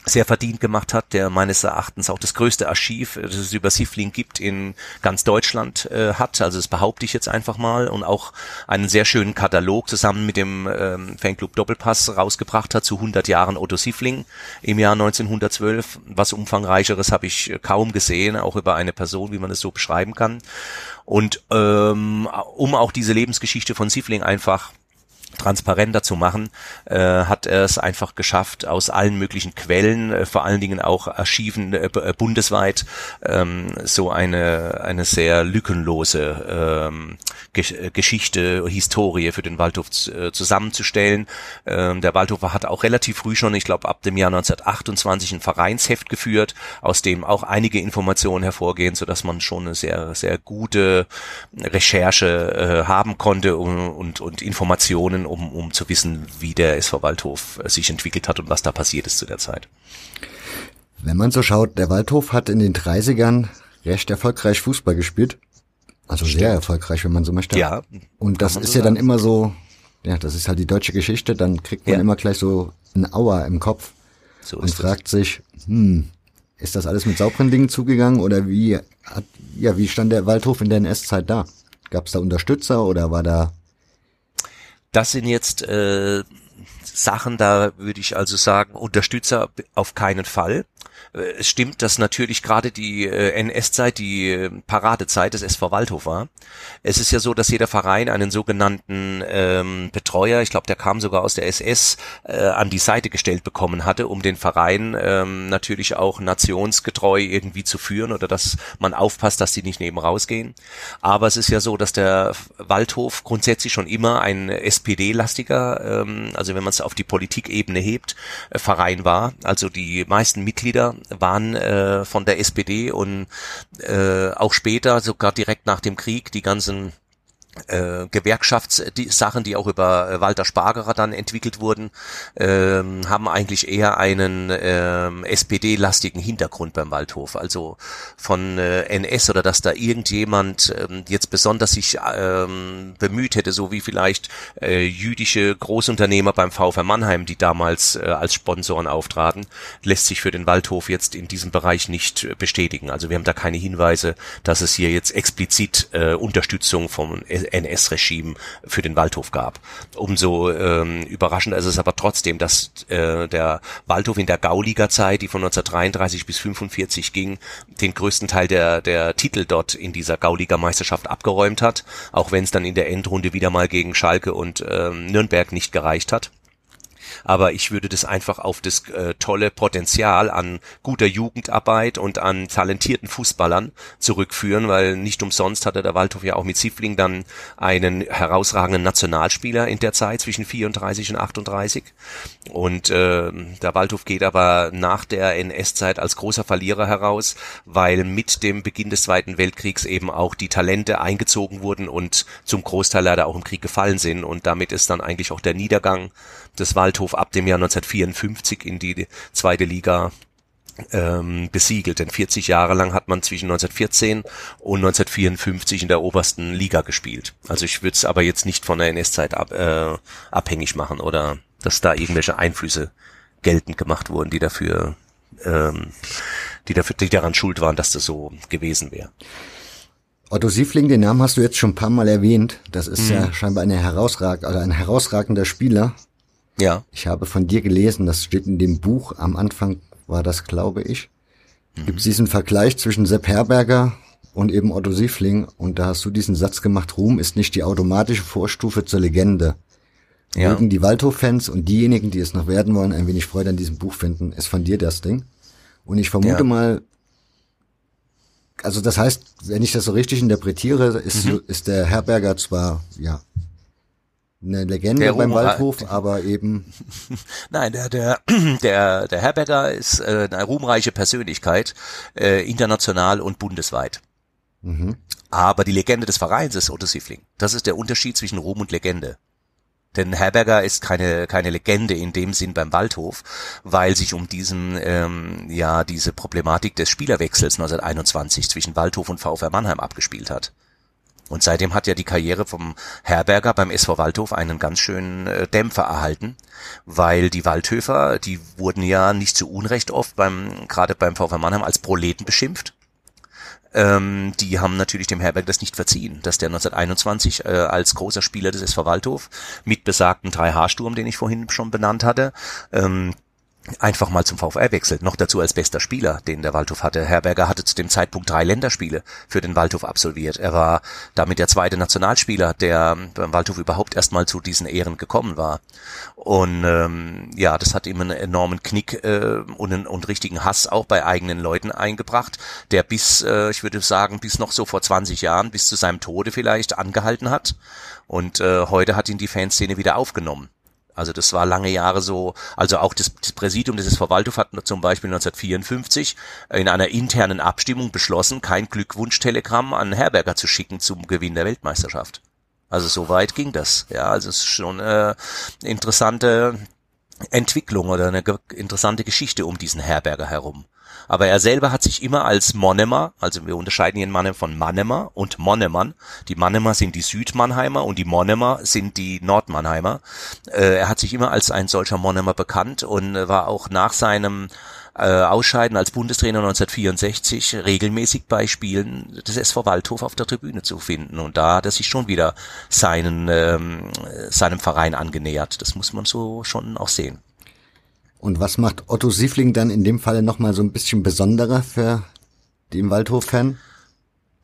S12: sehr verdient gemacht hat, der meines Erachtens auch das größte Archiv, das es über Sifling gibt, in ganz Deutschland äh, hat. Also das behaupte ich jetzt einfach mal und auch einen sehr schönen Katalog zusammen mit dem ähm, Fanclub Doppelpass rausgebracht hat zu 100 Jahren Otto Sifling im Jahr 1912. Was umfangreicheres habe ich kaum gesehen, auch über eine Person, wie man es so beschreiben kann. Und ähm, um auch diese Lebensgeschichte von Sifling einfach transparenter zu machen, äh, hat er es einfach geschafft, aus allen möglichen Quellen, äh, vor allen Dingen auch Archiven äh, äh bundesweit, ähm, so eine, eine sehr lückenlose ähm, äh, Geschichte, Historie für den Waldhof äh, zusammenzustellen. Ähm, der Waldhofer hat auch relativ früh schon, ich glaube ab dem Jahr 1928, ein Vereinsheft geführt, aus dem auch einige Informationen hervorgehen, so dass man schon eine sehr, sehr gute Recherche äh, haben konnte und, und, und Informationen um, um zu wissen, wie der SV Waldhof äh, sich entwickelt hat und was da passiert ist zu der Zeit.
S11: Wenn man so schaut, der Waldhof hat in den 30ern recht erfolgreich Fußball gespielt. Also Stimmt. sehr erfolgreich, wenn man so möchte.
S12: Ja.
S11: Und das ist so ja sagen. dann immer so, ja, das ist halt die deutsche Geschichte, dann kriegt man ja. immer gleich so ein Auer im Kopf so und fragt das. sich, hm, ist das alles mit sauberen Dingen zugegangen oder wie hat, ja, wie stand der Waldhof in der NS-Zeit da? Gab es da Unterstützer oder war da
S12: das sind jetzt äh, Sachen, da würde ich also sagen, Unterstützer auf keinen Fall. Äh, es stimmt, dass natürlich gerade die äh, NS-Zeit die äh, Paradezeit des SV Waldhof war. Es ist ja so, dass jeder Verein einen sogenannten ähm, Betreuer, ich glaube, der kam sogar aus der SS, äh, an die Seite gestellt bekommen hatte, um den Verein ähm, natürlich auch nationsgetreu irgendwie zu führen oder dass man aufpasst, dass die nicht neben rausgehen. Aber es ist ja so, dass der Waldhof grundsätzlich schon immer ein SPD-lastiger, ähm, also wenn man damals auf die Politikebene hebt, äh, Verein war. Also die meisten Mitglieder waren äh, von der SPD und äh, auch später, sogar direkt nach dem Krieg, die ganzen äh, Gewerkschaftssachen, die auch über äh, Walter Spargerer dann entwickelt wurden, ähm, haben eigentlich eher einen ähm, SPD-lastigen Hintergrund beim Waldhof. Also von äh, NS oder dass da irgendjemand ähm, jetzt besonders sich ähm, bemüht hätte, so wie vielleicht äh, jüdische Großunternehmer beim VfR Mannheim, die damals äh, als Sponsoren auftraten, lässt sich für den Waldhof jetzt in diesem Bereich nicht bestätigen. Also wir haben da keine Hinweise, dass es hier jetzt explizit äh, Unterstützung vom NS-Regime für den Waldhof gab. Umso ähm, überraschender ist es aber trotzdem, dass äh, der Waldhof in der Gauliga-Zeit, die von 1933 bis 45 ging, den größten Teil der, der Titel dort in dieser Gauliga-Meisterschaft abgeräumt hat, auch wenn es dann in der Endrunde wieder mal gegen Schalke und ähm, Nürnberg nicht gereicht hat aber ich würde das einfach auf das äh, tolle Potenzial an guter Jugendarbeit und an talentierten Fußballern zurückführen, weil nicht umsonst hatte der Waldhof ja auch mit Siffling dann einen herausragenden Nationalspieler in der Zeit zwischen 34 und 38 und äh, der Waldhof geht aber nach der NS-Zeit als großer Verlierer heraus, weil mit dem Beginn des Zweiten Weltkriegs eben auch die Talente eingezogen wurden und zum Großteil leider auch im Krieg gefallen sind. Und damit ist dann eigentlich auch der Niedergang des Waldhof ab dem Jahr 1954 in die zweite Liga ähm, besiegelt. Denn 40 Jahre lang hat man zwischen 1914 und 1954 in der obersten Liga gespielt. Also ich würde es aber jetzt nicht von der NS-Zeit ab, äh, abhängig machen oder dass da irgendwelche Einflüsse geltend gemacht wurden, die dafür, ähm, die dafür, die daran schuld waren, dass das so gewesen wäre.
S11: Otto Siefling, den Namen hast du jetzt schon ein paar Mal erwähnt. Das ist mhm. ja scheinbar eine herausrag oder ein herausragender Spieler.
S12: Ja.
S11: Ich habe von dir gelesen, das steht in dem Buch, am Anfang war das, glaube ich. Mhm. Gibt es diesen Vergleich zwischen Sepp Herberger und eben Otto Siefling und da hast du diesen Satz gemacht, Ruhm ist nicht die automatische Vorstufe zur Legende. Ja. Mögen die Waldhof-Fans und diejenigen, die es noch werden wollen, ein wenig Freude an diesem Buch finden, ist von dir das Ding. Und ich vermute ja. mal, also das heißt, wenn ich das so richtig interpretiere, ist, mhm. ist der Herberger zwar, ja, eine Legende der beim Waldhof, aber eben.
S12: Nein, der, der, der, der Herberger ist äh, eine ruhmreiche Persönlichkeit, äh, international und bundesweit. Mhm. Aber die Legende des Vereins ist Otto Siffling. Das ist der Unterschied zwischen Ruhm und Legende. Denn Herberger ist keine, keine Legende in dem Sinn beim Waldhof, weil sich um diesen, ähm, ja, diese Problematik des Spielerwechsels 1921 zwischen Waldhof und VfR Mannheim abgespielt hat. Und seitdem hat ja die Karriere vom Herberger beim SV Waldhof einen ganz schönen äh, Dämpfer erhalten, weil die Waldhöfer, die wurden ja nicht zu Unrecht oft beim, gerade beim VfR Mannheim als Proleten beschimpft. Ähm, die haben natürlich dem Herberg das nicht verziehen, dass der 1921 äh, als großer Spieler des SV Waldhof mit besagten 3H-Sturm, den ich vorhin schon benannt hatte, ähm, einfach mal zum VfR wechselt. Noch dazu als bester Spieler, den der Waldhof hatte. Herberger hatte zu dem Zeitpunkt drei Länderspiele für den Waldhof absolviert. Er war damit der zweite Nationalspieler, der beim Waldhof überhaupt erstmal zu diesen Ehren gekommen war. Und ähm, ja, das hat ihm einen enormen Knick äh, und einen und richtigen Hass auch bei eigenen Leuten eingebracht, der bis, äh, ich würde sagen, bis noch so vor 20 Jahren, bis zu seinem Tode vielleicht angehalten hat. Und äh, heute hat ihn die Fanszene wieder aufgenommen. Also das war lange Jahre so, also auch das, das Präsidium des Waldhof hat zum Beispiel 1954 in einer internen Abstimmung beschlossen, kein Glückwunschtelegramm an Herberger zu schicken zum Gewinn der Weltmeisterschaft. Also so weit ging das. Ja, also es ist schon äh, interessante Entwicklung oder eine interessante Geschichte um diesen Herberger herum. Aber er selber hat sich immer als Monemer, also wir unterscheiden hier in von Mannemer und Monnemern. Die Mannemer sind die Südmannheimer und die Monnemer sind die Nordmannheimer. Äh, er hat sich immer als ein solcher Monnemer bekannt und war auch nach seinem äh, Ausscheiden als Bundestrainer 1964 regelmäßig bei Spielen des SV Waldhof auf der Tribüne zu finden. Und da hat er sich schon wieder seinen, ähm, seinem Verein angenähert. Das muss man so schon auch sehen.
S11: Und was macht Otto Siefling dann in dem Falle nochmal so ein bisschen besonderer für den Waldhof-Fan?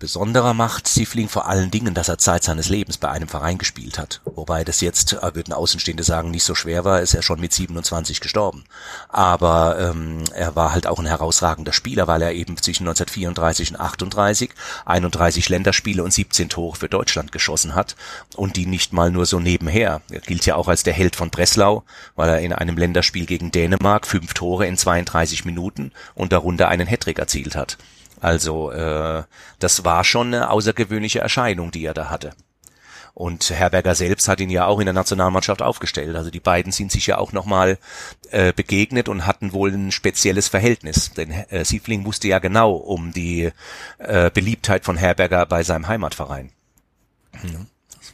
S12: Besonderer macht Siefling vor allen Dingen, dass er Zeit seines Lebens bei einem Verein gespielt hat. Wobei das jetzt, äh, würden Außenstehende sagen, nicht so schwer war, ist er schon mit 27 gestorben. Aber ähm, er war halt auch ein herausragender Spieler, weil er eben zwischen 1934 und 38 31 Länderspiele und 17 Tore für Deutschland geschossen hat und die nicht mal nur so nebenher. Er gilt ja auch als der Held von Breslau, weil er in einem Länderspiel gegen Dänemark fünf Tore in 32 Minuten und darunter einen Hattrick erzielt hat. Also äh, das war schon eine außergewöhnliche Erscheinung, die er da hatte. Und Herberger selbst hat ihn ja auch in der Nationalmannschaft aufgestellt. Also die beiden sind sich ja auch nochmal äh, begegnet und hatten wohl ein spezielles Verhältnis. Denn äh, Siefling wusste ja genau um die äh, Beliebtheit von Herberger bei seinem Heimatverein.
S11: Mhm.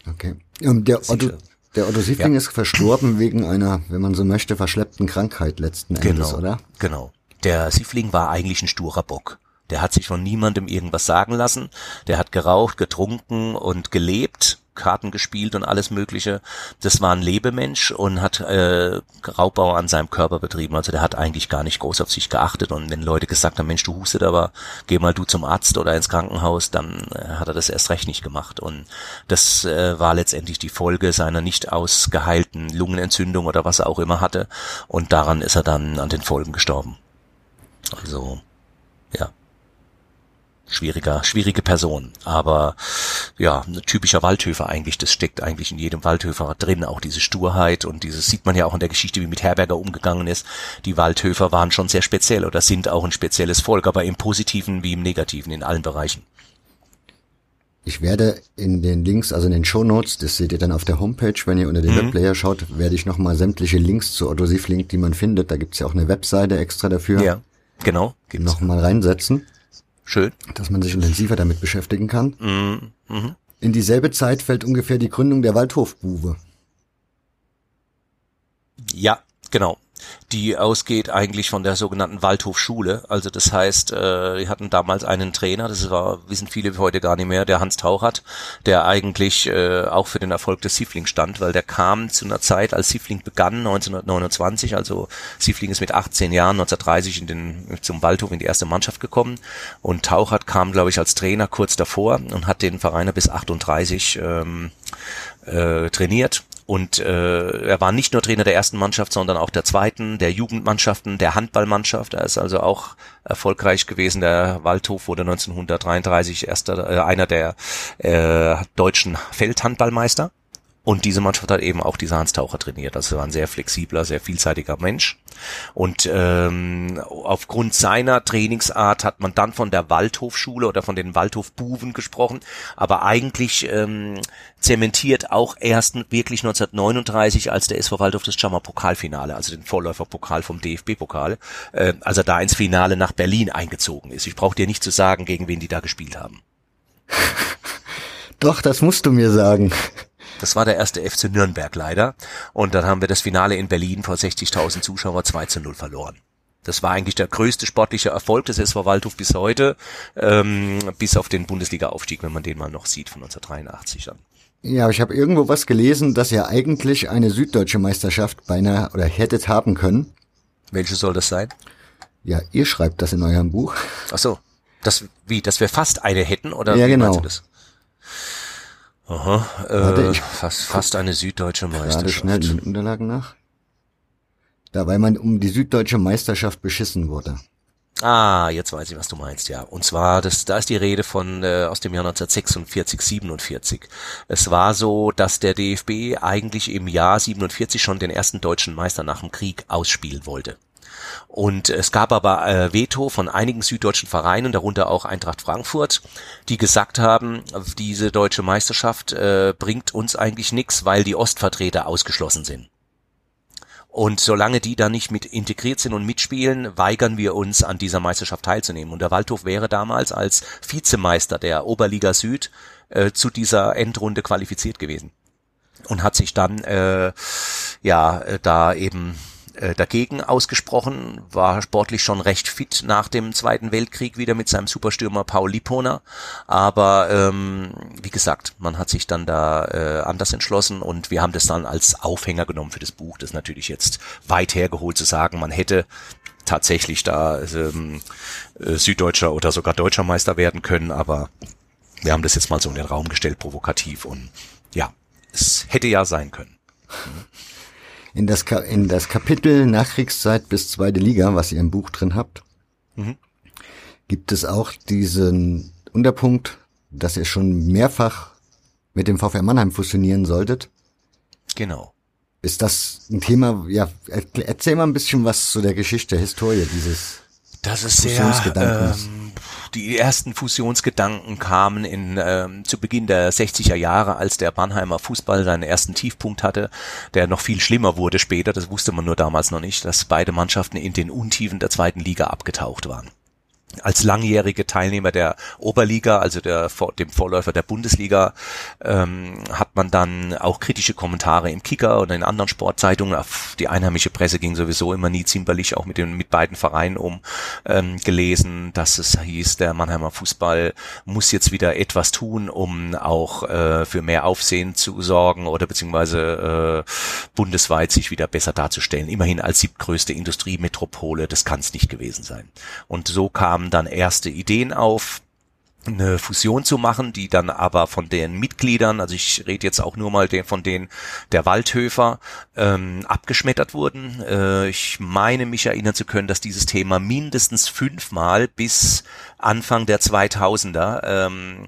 S11: Okay. Um, der, Otto, der Otto Siefling ja. ist verstorben wegen einer, wenn man so möchte, verschleppten Krankheit letzten Endes,
S12: genau,
S11: oder?
S12: Genau. Der Siefling war eigentlich ein sturer Bock. Der hat sich von niemandem irgendwas sagen lassen. Der hat geraucht, getrunken und gelebt, Karten gespielt und alles Mögliche. Das war ein Lebemensch und hat äh, Raubbau an seinem Körper betrieben. Also der hat eigentlich gar nicht groß auf sich geachtet. Und wenn Leute gesagt haben, Mensch, du hustet aber, geh mal du zum Arzt oder ins Krankenhaus, dann äh, hat er das erst recht nicht gemacht. Und das äh, war letztendlich die Folge seiner nicht ausgeheilten Lungenentzündung oder was er auch immer hatte. Und daran ist er dann an den Folgen gestorben. Also, schwieriger, schwierige Person. Aber ja, ein typischer Waldhöfer eigentlich, das steckt eigentlich in jedem Waldhöfer drin, auch diese Sturheit und dieses sieht man ja auch in der Geschichte, wie mit Herberger umgegangen ist. Die Waldhöfer waren schon sehr speziell oder sind auch ein spezielles Volk, aber im Positiven wie im Negativen, in allen Bereichen.
S11: Ich werde in den Links, also in den Show Notes, das seht ihr dann auf der Homepage, wenn ihr unter den mhm. Webplayer schaut, werde ich nochmal sämtliche Links zu Otto Siefling, die man findet, da gibt's ja auch eine Webseite extra dafür.
S12: Ja, genau.
S11: Nochmal reinsetzen.
S12: Schön.
S11: Dass man sich intensiver damit beschäftigen kann.
S12: Mhm. Mhm.
S11: In dieselbe Zeit fällt ungefähr die Gründung der Waldhofbuwe.
S12: Ja, genau die ausgeht eigentlich von der sogenannten Waldhofschule. Also das heißt, äh, die hatten damals einen Trainer, das war, wissen viele heute gar nicht mehr, der Hans Tauchert, der eigentlich äh, auch für den Erfolg des Siefling stand, weil der kam zu einer Zeit, als Siefling begann, 1929, also Siefling ist mit 18 Jahren 1930 in den, zum Waldhof in die erste Mannschaft gekommen. Und Tauchert kam, glaube ich, als Trainer kurz davor und hat den Verein bis 38 ähm, äh, trainiert und äh, er war nicht nur Trainer der ersten Mannschaft, sondern auch der zweiten, der Jugendmannschaften, der Handballmannschaft. Er ist also auch erfolgreich gewesen. Der Waldhof wurde 1933 erster, äh, einer der äh, deutschen Feldhandballmeister. Und diese Mannschaft hat eben auch diese Hans Taucher trainiert. Also war ein sehr flexibler, sehr vielseitiger Mensch. Und ähm, aufgrund seiner Trainingsart hat man dann von der Waldhofschule oder von den Waldhofbuven gesprochen. Aber eigentlich ähm, zementiert auch erst wirklich 1939, als der SV Waldhof das Jammer Pokalfinale, also den Vorläuferpokal vom DFB-Pokal, äh, als er da ins Finale nach Berlin eingezogen ist. Ich brauche dir nicht zu sagen, gegen wen die da gespielt haben.
S11: Doch, das musst du mir sagen.
S12: Das war der erste FC Nürnberg leider. Und dann haben wir das Finale in Berlin vor 60.000 Zuschauer 2 zu 0 verloren. Das war eigentlich der größte sportliche Erfolg des SV Waldhof bis heute, ähm, bis auf den Bundesliga-Aufstieg, wenn man den mal noch sieht von 1983 dann.
S11: Ja, ich habe irgendwo was gelesen, dass ihr eigentlich eine süddeutsche Meisterschaft beinahe oder hättet haben können.
S12: Welche soll das sein?
S11: Ja, ihr schreibt das in eurem Buch.
S12: Ach so, das wie, dass wir fast eine hätten oder
S11: ja, genau.
S12: Aha, äh, ich fast, fast eine süddeutsche Meisterschaft. Gerade
S11: schnell den Unterlagen nach. Da, weil man um die süddeutsche Meisterschaft beschissen wurde.
S12: Ah, jetzt weiß ich, was du meinst, ja. Und zwar, das, da ist die Rede von äh, aus dem Jahr 1946, 47. Es war so, dass der DFB eigentlich im Jahr 47 schon den ersten deutschen Meister nach dem Krieg ausspielen wollte. Und es gab aber äh, Veto von einigen süddeutschen Vereinen, darunter auch Eintracht Frankfurt, die gesagt haben, diese deutsche Meisterschaft äh, bringt uns eigentlich nichts, weil die Ostvertreter ausgeschlossen sind. Und solange die da nicht mit integriert sind und mitspielen, weigern wir uns an dieser Meisterschaft teilzunehmen. Und der Waldhof wäre damals als Vizemeister der Oberliga Süd äh, zu dieser Endrunde qualifiziert gewesen und hat sich dann äh, ja äh, da eben äh, dagegen ausgesprochen, war sportlich schon recht fit nach dem Zweiten Weltkrieg wieder mit seinem Superstürmer Paul Lipponer. Aber ähm, wie gesagt, man hat sich dann da äh, anders entschlossen und wir haben das dann als Aufhänger genommen für das Buch. Das ist natürlich jetzt weit hergeholt zu sagen, man hätte tatsächlich da ähm, äh, Süddeutscher oder sogar Deutscher Meister werden können, aber Wir haben das jetzt mal so in den Raum gestellt, provokativ und ja, es hätte ja sein können.
S11: In das, Ka in das Kapitel Nachkriegszeit bis zweite Liga, was ihr im Buch drin habt, mhm. gibt es auch diesen Unterpunkt, dass ihr schon mehrfach mit dem VfR Mannheim fusionieren solltet.
S12: Genau.
S11: Ist das ein Thema, ja, erzähl mal ein bisschen was zu der Geschichte, Historie dieses
S12: das ist sehr, ähm, die ersten Fusionsgedanken kamen in, ähm, zu Beginn der 60er Jahre, als der Mannheimer Fußball seinen ersten Tiefpunkt hatte, der noch viel schlimmer wurde später, das wusste man nur damals noch nicht, dass beide Mannschaften in den Untiefen der zweiten Liga abgetaucht waren als langjährige Teilnehmer der Oberliga, also der, dem Vorläufer der Bundesliga, ähm, hat man dann auch kritische Kommentare im Kicker oder in anderen Sportzeitungen. Auf die einheimische Presse ging sowieso immer nie zimperlich, auch mit den mit beiden Vereinen um ähm, gelesen, dass es hieß, der Mannheimer Fußball muss jetzt wieder etwas tun, um auch äh, für mehr Aufsehen zu sorgen oder beziehungsweise äh, bundesweit sich wieder besser darzustellen. Immerhin als siebtgrößte Industriemetropole, das kann es nicht gewesen sein. Und so kam kamen dann erste Ideen auf, eine Fusion zu machen, die dann aber von den Mitgliedern, also ich rede jetzt auch nur mal den, von den der Waldhöfer, ähm, abgeschmettert wurden. Äh, ich meine mich erinnern zu können, dass dieses Thema mindestens fünfmal bis Anfang der 2000er ähm,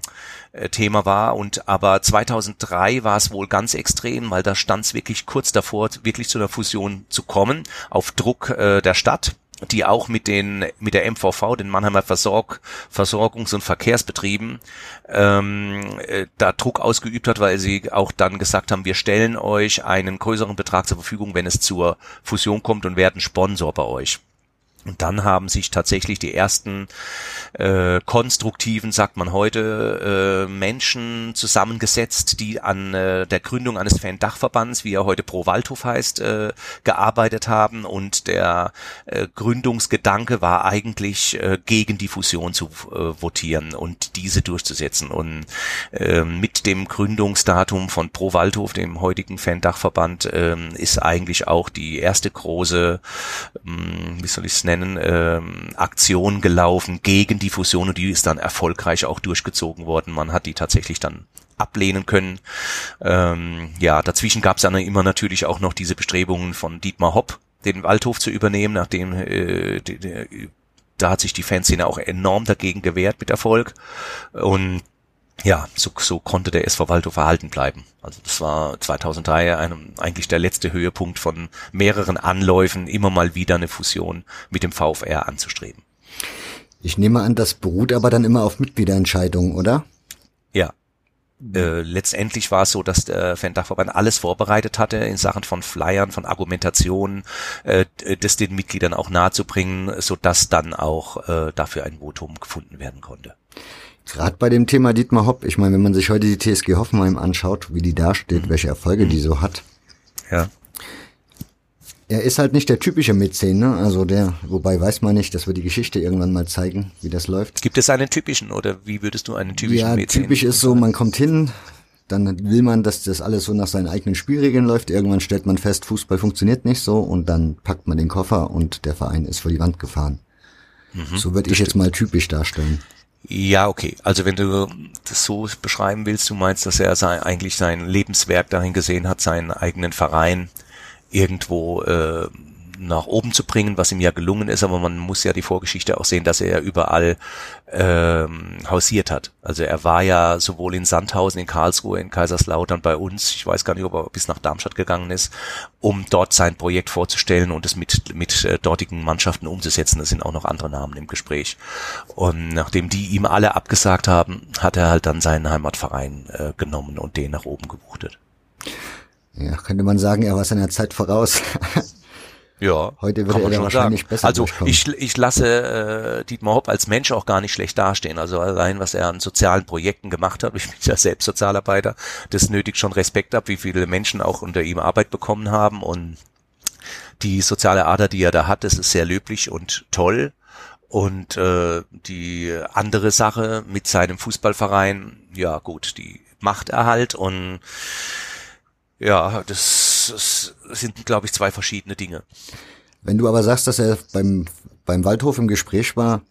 S12: äh, Thema war und aber 2003 war es wohl ganz extrem, weil da stand es wirklich kurz davor, wirklich zu einer Fusion zu kommen, auf Druck äh, der Stadt die auch mit den mit der MVV, den Mannheimer Versorg, Versorgungs- und Verkehrsbetrieben, ähm, äh, da Druck ausgeübt hat, weil sie auch dann gesagt haben, wir stellen euch einen größeren Betrag zur Verfügung, wenn es zur Fusion kommt und werden Sponsor bei euch. Und dann haben sich tatsächlich die ersten äh, konstruktiven, sagt man heute, äh, Menschen zusammengesetzt, die an äh, der Gründung eines Fan-Dachverbands, wie er heute Pro Waldhof heißt, äh, gearbeitet haben. Und der äh, Gründungsgedanke war eigentlich äh, gegen die Fusion zu äh, votieren und diese durchzusetzen. Und äh, mit dem Gründungsdatum von Pro Waldhof, dem heutigen Fan-Dachverband, äh, ist eigentlich auch die erste große, äh, wie soll ich es nennen, nennen, ähm, Aktion gelaufen gegen die Fusion und die ist dann erfolgreich auch durchgezogen worden. Man hat die tatsächlich dann ablehnen können. Ähm, ja, dazwischen gab es dann immer natürlich auch noch diese Bestrebungen von Dietmar Hopp, den Waldhof zu übernehmen, nachdem äh, die, die, da hat sich die Fanszene auch enorm dagegen gewehrt mit Erfolg. Und ja, so, so konnte der SV Waldhof erhalten bleiben. Also das war 2003 einem, eigentlich der letzte Höhepunkt von mehreren Anläufen, immer mal wieder eine Fusion mit dem VfR anzustreben.
S11: Ich nehme an, das beruht aber dann immer auf Mitgliederentscheidungen, oder?
S12: Ja. Äh, letztendlich war es so, dass der Fan-Dachverband alles vorbereitet hatte in Sachen von Flyern, von Argumentationen, äh, das den Mitgliedern auch nahezubringen, so dass dann auch äh, dafür ein Votum gefunden werden konnte.
S11: Gerade bei dem Thema Dietmar Hopp, ich meine, wenn man sich heute die TSG Hoffenheim anschaut, wie die dasteht, welche Erfolge die so hat.
S12: Ja.
S11: Er ist halt nicht der typische Mäzen, ne? Also der, wobei weiß man nicht, dass wir die Geschichte irgendwann mal zeigen, wie das läuft.
S12: Gibt es einen typischen oder wie würdest du einen typischen ja, Mäzen?
S11: Ja, typisch ist so, man kommt hin, dann will man, dass das alles so nach seinen eigenen Spielregeln läuft. Irgendwann stellt man fest, Fußball funktioniert nicht so und dann packt man den Koffer und der Verein ist vor die Wand gefahren. Mhm, so würde ich jetzt mal typisch darstellen.
S12: Ja, okay. Also wenn du das so beschreiben willst, du meinst, dass er sein, eigentlich sein Lebenswerk dahin gesehen hat, seinen eigenen Verein irgendwo äh, nach oben zu bringen, was ihm ja gelungen ist, aber man muss ja die Vorgeschichte auch sehen, dass er ja überall ähm, hausiert hat. Also er war ja sowohl in Sandhausen, in Karlsruhe, in Kaiserslautern bei uns, ich weiß gar nicht, ob er bis nach Darmstadt gegangen ist, um dort sein Projekt vorzustellen und es mit, mit äh, dortigen Mannschaften umzusetzen. Es sind auch noch andere Namen im Gespräch. Und nachdem die ihm alle abgesagt haben, hat er halt dann seinen Heimatverein äh, genommen und den nach oben gebuchtet.
S11: Ja, könnte man sagen, er war seiner Zeit voraus.
S12: Ja.
S11: Heute würde er wahrscheinlich sagen. besser
S12: Also ich, ich lasse äh, Dietmar Hopp als Mensch auch gar nicht schlecht dastehen. Also allein, was er an sozialen Projekten gemacht hat, ich bin ja selbst Sozialarbeiter, das nötigt schon Respekt ab, wie viele Menschen auch unter ihm Arbeit bekommen haben und die soziale Ader, die er da hat, das ist sehr löblich und toll. Und äh, die andere Sache mit seinem Fußballverein, ja gut, die macht er halt und ja, das, das sind, glaube ich, zwei verschiedene Dinge.
S11: Wenn du aber sagst, dass er beim, beim Waldhof im Gespräch war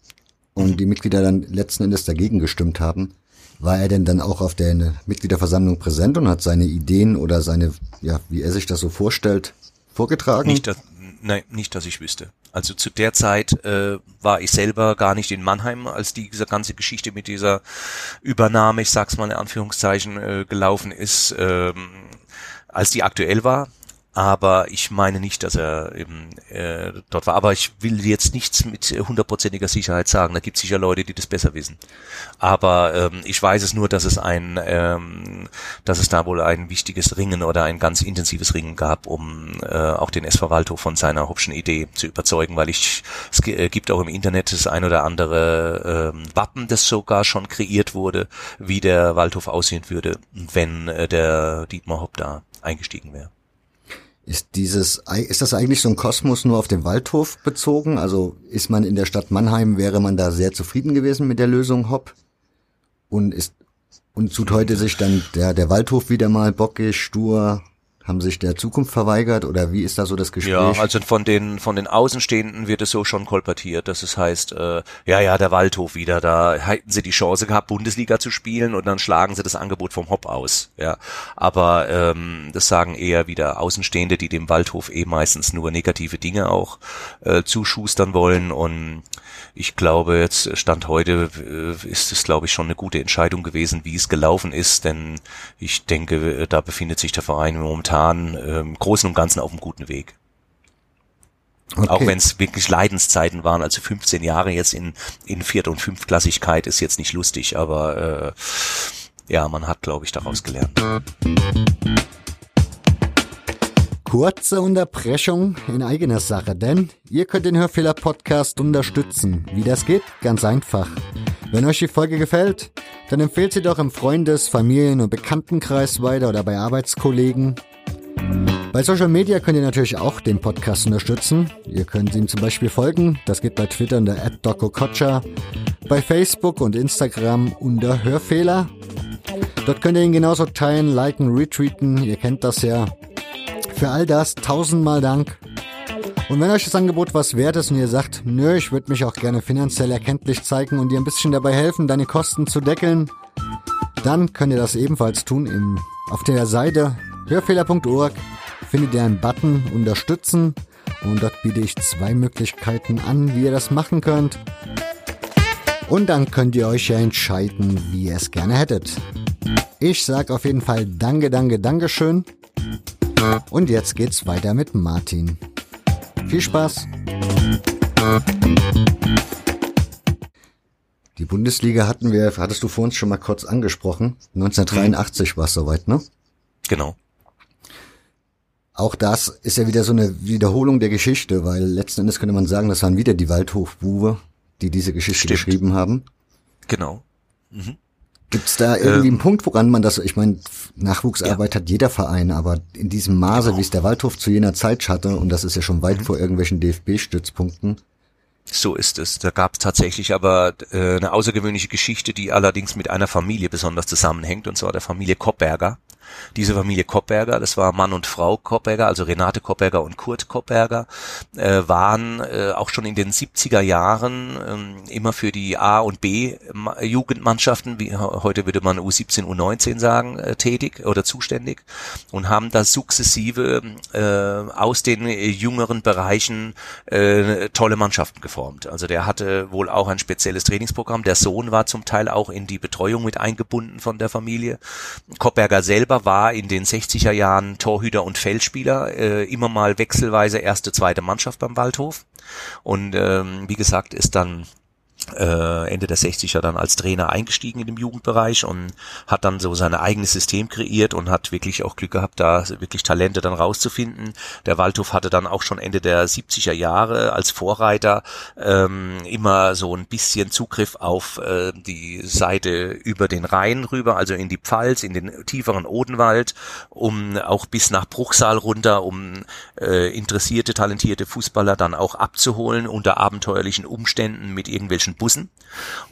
S11: und mhm. die Mitglieder dann letzten Endes dagegen gestimmt haben, War er denn dann auch auf der Mitgliederversammlung präsent und hat seine Ideen oder seine, ja, wie er sich das so vorstellt, vorgetragen?
S12: Nicht, dass, nein, nicht, dass ich wüsste. Also zu der Zeit äh, war ich selber gar nicht in Mannheim, als diese ganze Geschichte mit dieser Übernahme, ich sag's mal in Anführungszeichen, äh, gelaufen ist. Ähm, als die aktuell war, aber ich meine nicht, dass er eben äh, dort war. Aber ich will jetzt nichts mit hundertprozentiger Sicherheit sagen. Da gibt es sicher Leute, die das besser wissen. Aber ähm, ich weiß es nur, dass es ein, ähm, dass es da wohl ein wichtiges Ringen oder ein ganz intensives Ringen gab, um äh, auch den SV Waldhof von seiner hübschen Idee zu überzeugen, weil ich es äh, gibt auch im Internet das ein oder andere ähm, Wappen, das sogar schon kreiert wurde, wie der Waldhof aussehen würde, wenn äh, der Dietmar Hopp da eingestiegen wäre.
S11: Ist dieses, ist das eigentlich so ein Kosmos nur auf den Waldhof bezogen? Also ist man in der Stadt Mannheim, wäre man da sehr zufrieden gewesen mit der Lösung Hopp? Und ist, und tut heute sich dann der, der Waldhof wieder mal bockig, stur, haben sich der Zukunft verweigert oder wie ist da so das Gespräch?
S12: Ja, also von den von den Außenstehenden wird es so schon kolportiert, dass es heißt, äh, ja, ja, der Waldhof wieder, da hätten sie die Chance gehabt, Bundesliga zu spielen und dann schlagen sie das Angebot vom Hopp aus. Ja, aber ähm, das sagen eher wieder Außenstehende, die dem Waldhof eh meistens nur negative Dinge auch äh, zuschustern wollen und ich glaube, jetzt Stand heute äh, ist es, glaube ich, schon eine gute Entscheidung gewesen, wie es gelaufen ist, denn ich denke, da befindet sich der Verein momentan im ähm, Großen und Ganzen auf einem guten Weg. Okay. Auch wenn es wirklich Leidenszeiten waren, also 15 Jahre jetzt in, in Viert- und Fünftklassigkeit ist jetzt nicht lustig, aber äh, ja, man hat, glaube ich, daraus gelernt.
S11: Kurze Unterbrechung in eigener Sache, denn ihr könnt den Hörfehler-Podcast unterstützen. Wie das geht? Ganz einfach. Wenn euch die Folge gefällt, dann empfehlt sie doch im Freundes-, Familien- und Bekanntenkreis weiter oder bei Arbeitskollegen. Bei Social Media könnt ihr natürlich auch den Podcast unterstützen. Ihr könnt ihm zum Beispiel folgen. Das geht bei Twitter unter @dokokocha, bei Facebook und Instagram unter Hörfehler. Dort könnt ihr ihn genauso teilen, liken, retweeten. Ihr kennt das ja. Für all das tausendmal Dank. Und wenn euch das Angebot was wert ist und ihr sagt, nö, ich würde mich auch gerne finanziell erkenntlich zeigen und dir ein bisschen dabei helfen, deine Kosten zu deckeln, dann könnt ihr das ebenfalls tun. Im, auf der Seite hörfehler.org findet ihr einen Button Unterstützen und dort biete ich zwei Möglichkeiten an, wie ihr das machen könnt. Und dann könnt ihr euch ja entscheiden, wie ihr es gerne hättet. Ich sag auf jeden Fall Danke, Danke, Dankeschön. Und jetzt geht's weiter mit Martin. Viel Spaß! Die Bundesliga hatten wir, hattest du vor uns schon mal kurz angesprochen. 1983 mhm. war es soweit, ne?
S12: Genau.
S11: Auch das ist ja wieder so eine Wiederholung der Geschichte, weil letzten Endes könnte man sagen, das waren wieder die Waldhofbuwe, die diese Geschichte Stimmt. geschrieben haben.
S12: Genau. Mhm.
S11: Gibt's da irgendwie ähm, einen Punkt, woran man das, ich meine, Nachwuchsarbeit ja. hat jeder Verein, aber in diesem Maße, genau. wie es der Waldhof zu jener Zeit hatte, und das ist ja schon weit mhm. vor irgendwelchen DFB-Stützpunkten.
S12: So ist es. Da gab es tatsächlich aber äh, eine außergewöhnliche Geschichte, die allerdings mit einer Familie besonders zusammenhängt, und zwar der Familie Koppberger. Diese Familie Koppberger, das war Mann und Frau Koppberger, also Renate Koppberger und Kurt Koppberger, äh, waren äh, auch schon in den 70er Jahren äh, immer für die A- und B-Jugendmannschaften, wie heute würde man U17, U19 sagen, äh, tätig oder zuständig und haben da sukzessive äh, aus den jüngeren Bereichen äh, tolle Mannschaften geformt. Also der hatte wohl auch ein spezielles Trainingsprogramm. Der Sohn war zum Teil auch in die Betreuung mit eingebunden von der Familie. Koppberger selber war in den 60er Jahren Torhüter und Feldspieler, äh, immer mal wechselweise erste, zweite Mannschaft beim Waldhof. Und ähm, wie gesagt, ist dann äh, Ende der 60er dann als Trainer eingestiegen in dem Jugendbereich und hat dann so sein eigenes System kreiert und hat wirklich auch Glück gehabt, da wirklich Talente dann rauszufinden. Der Waldhof hatte dann auch schon Ende der 70er Jahre als Vorreiter ähm, immer so ein bisschen Zugriff auf äh, die Seite über den Rhein rüber, also in die Pfalz, in den tieferen Odenwald, um auch bis nach Bruchsal runter, um äh, interessierte, talentierte Fußballer dann auch abzuholen unter abenteuerlichen Umständen mit irgendwelchen deutschen Bussen.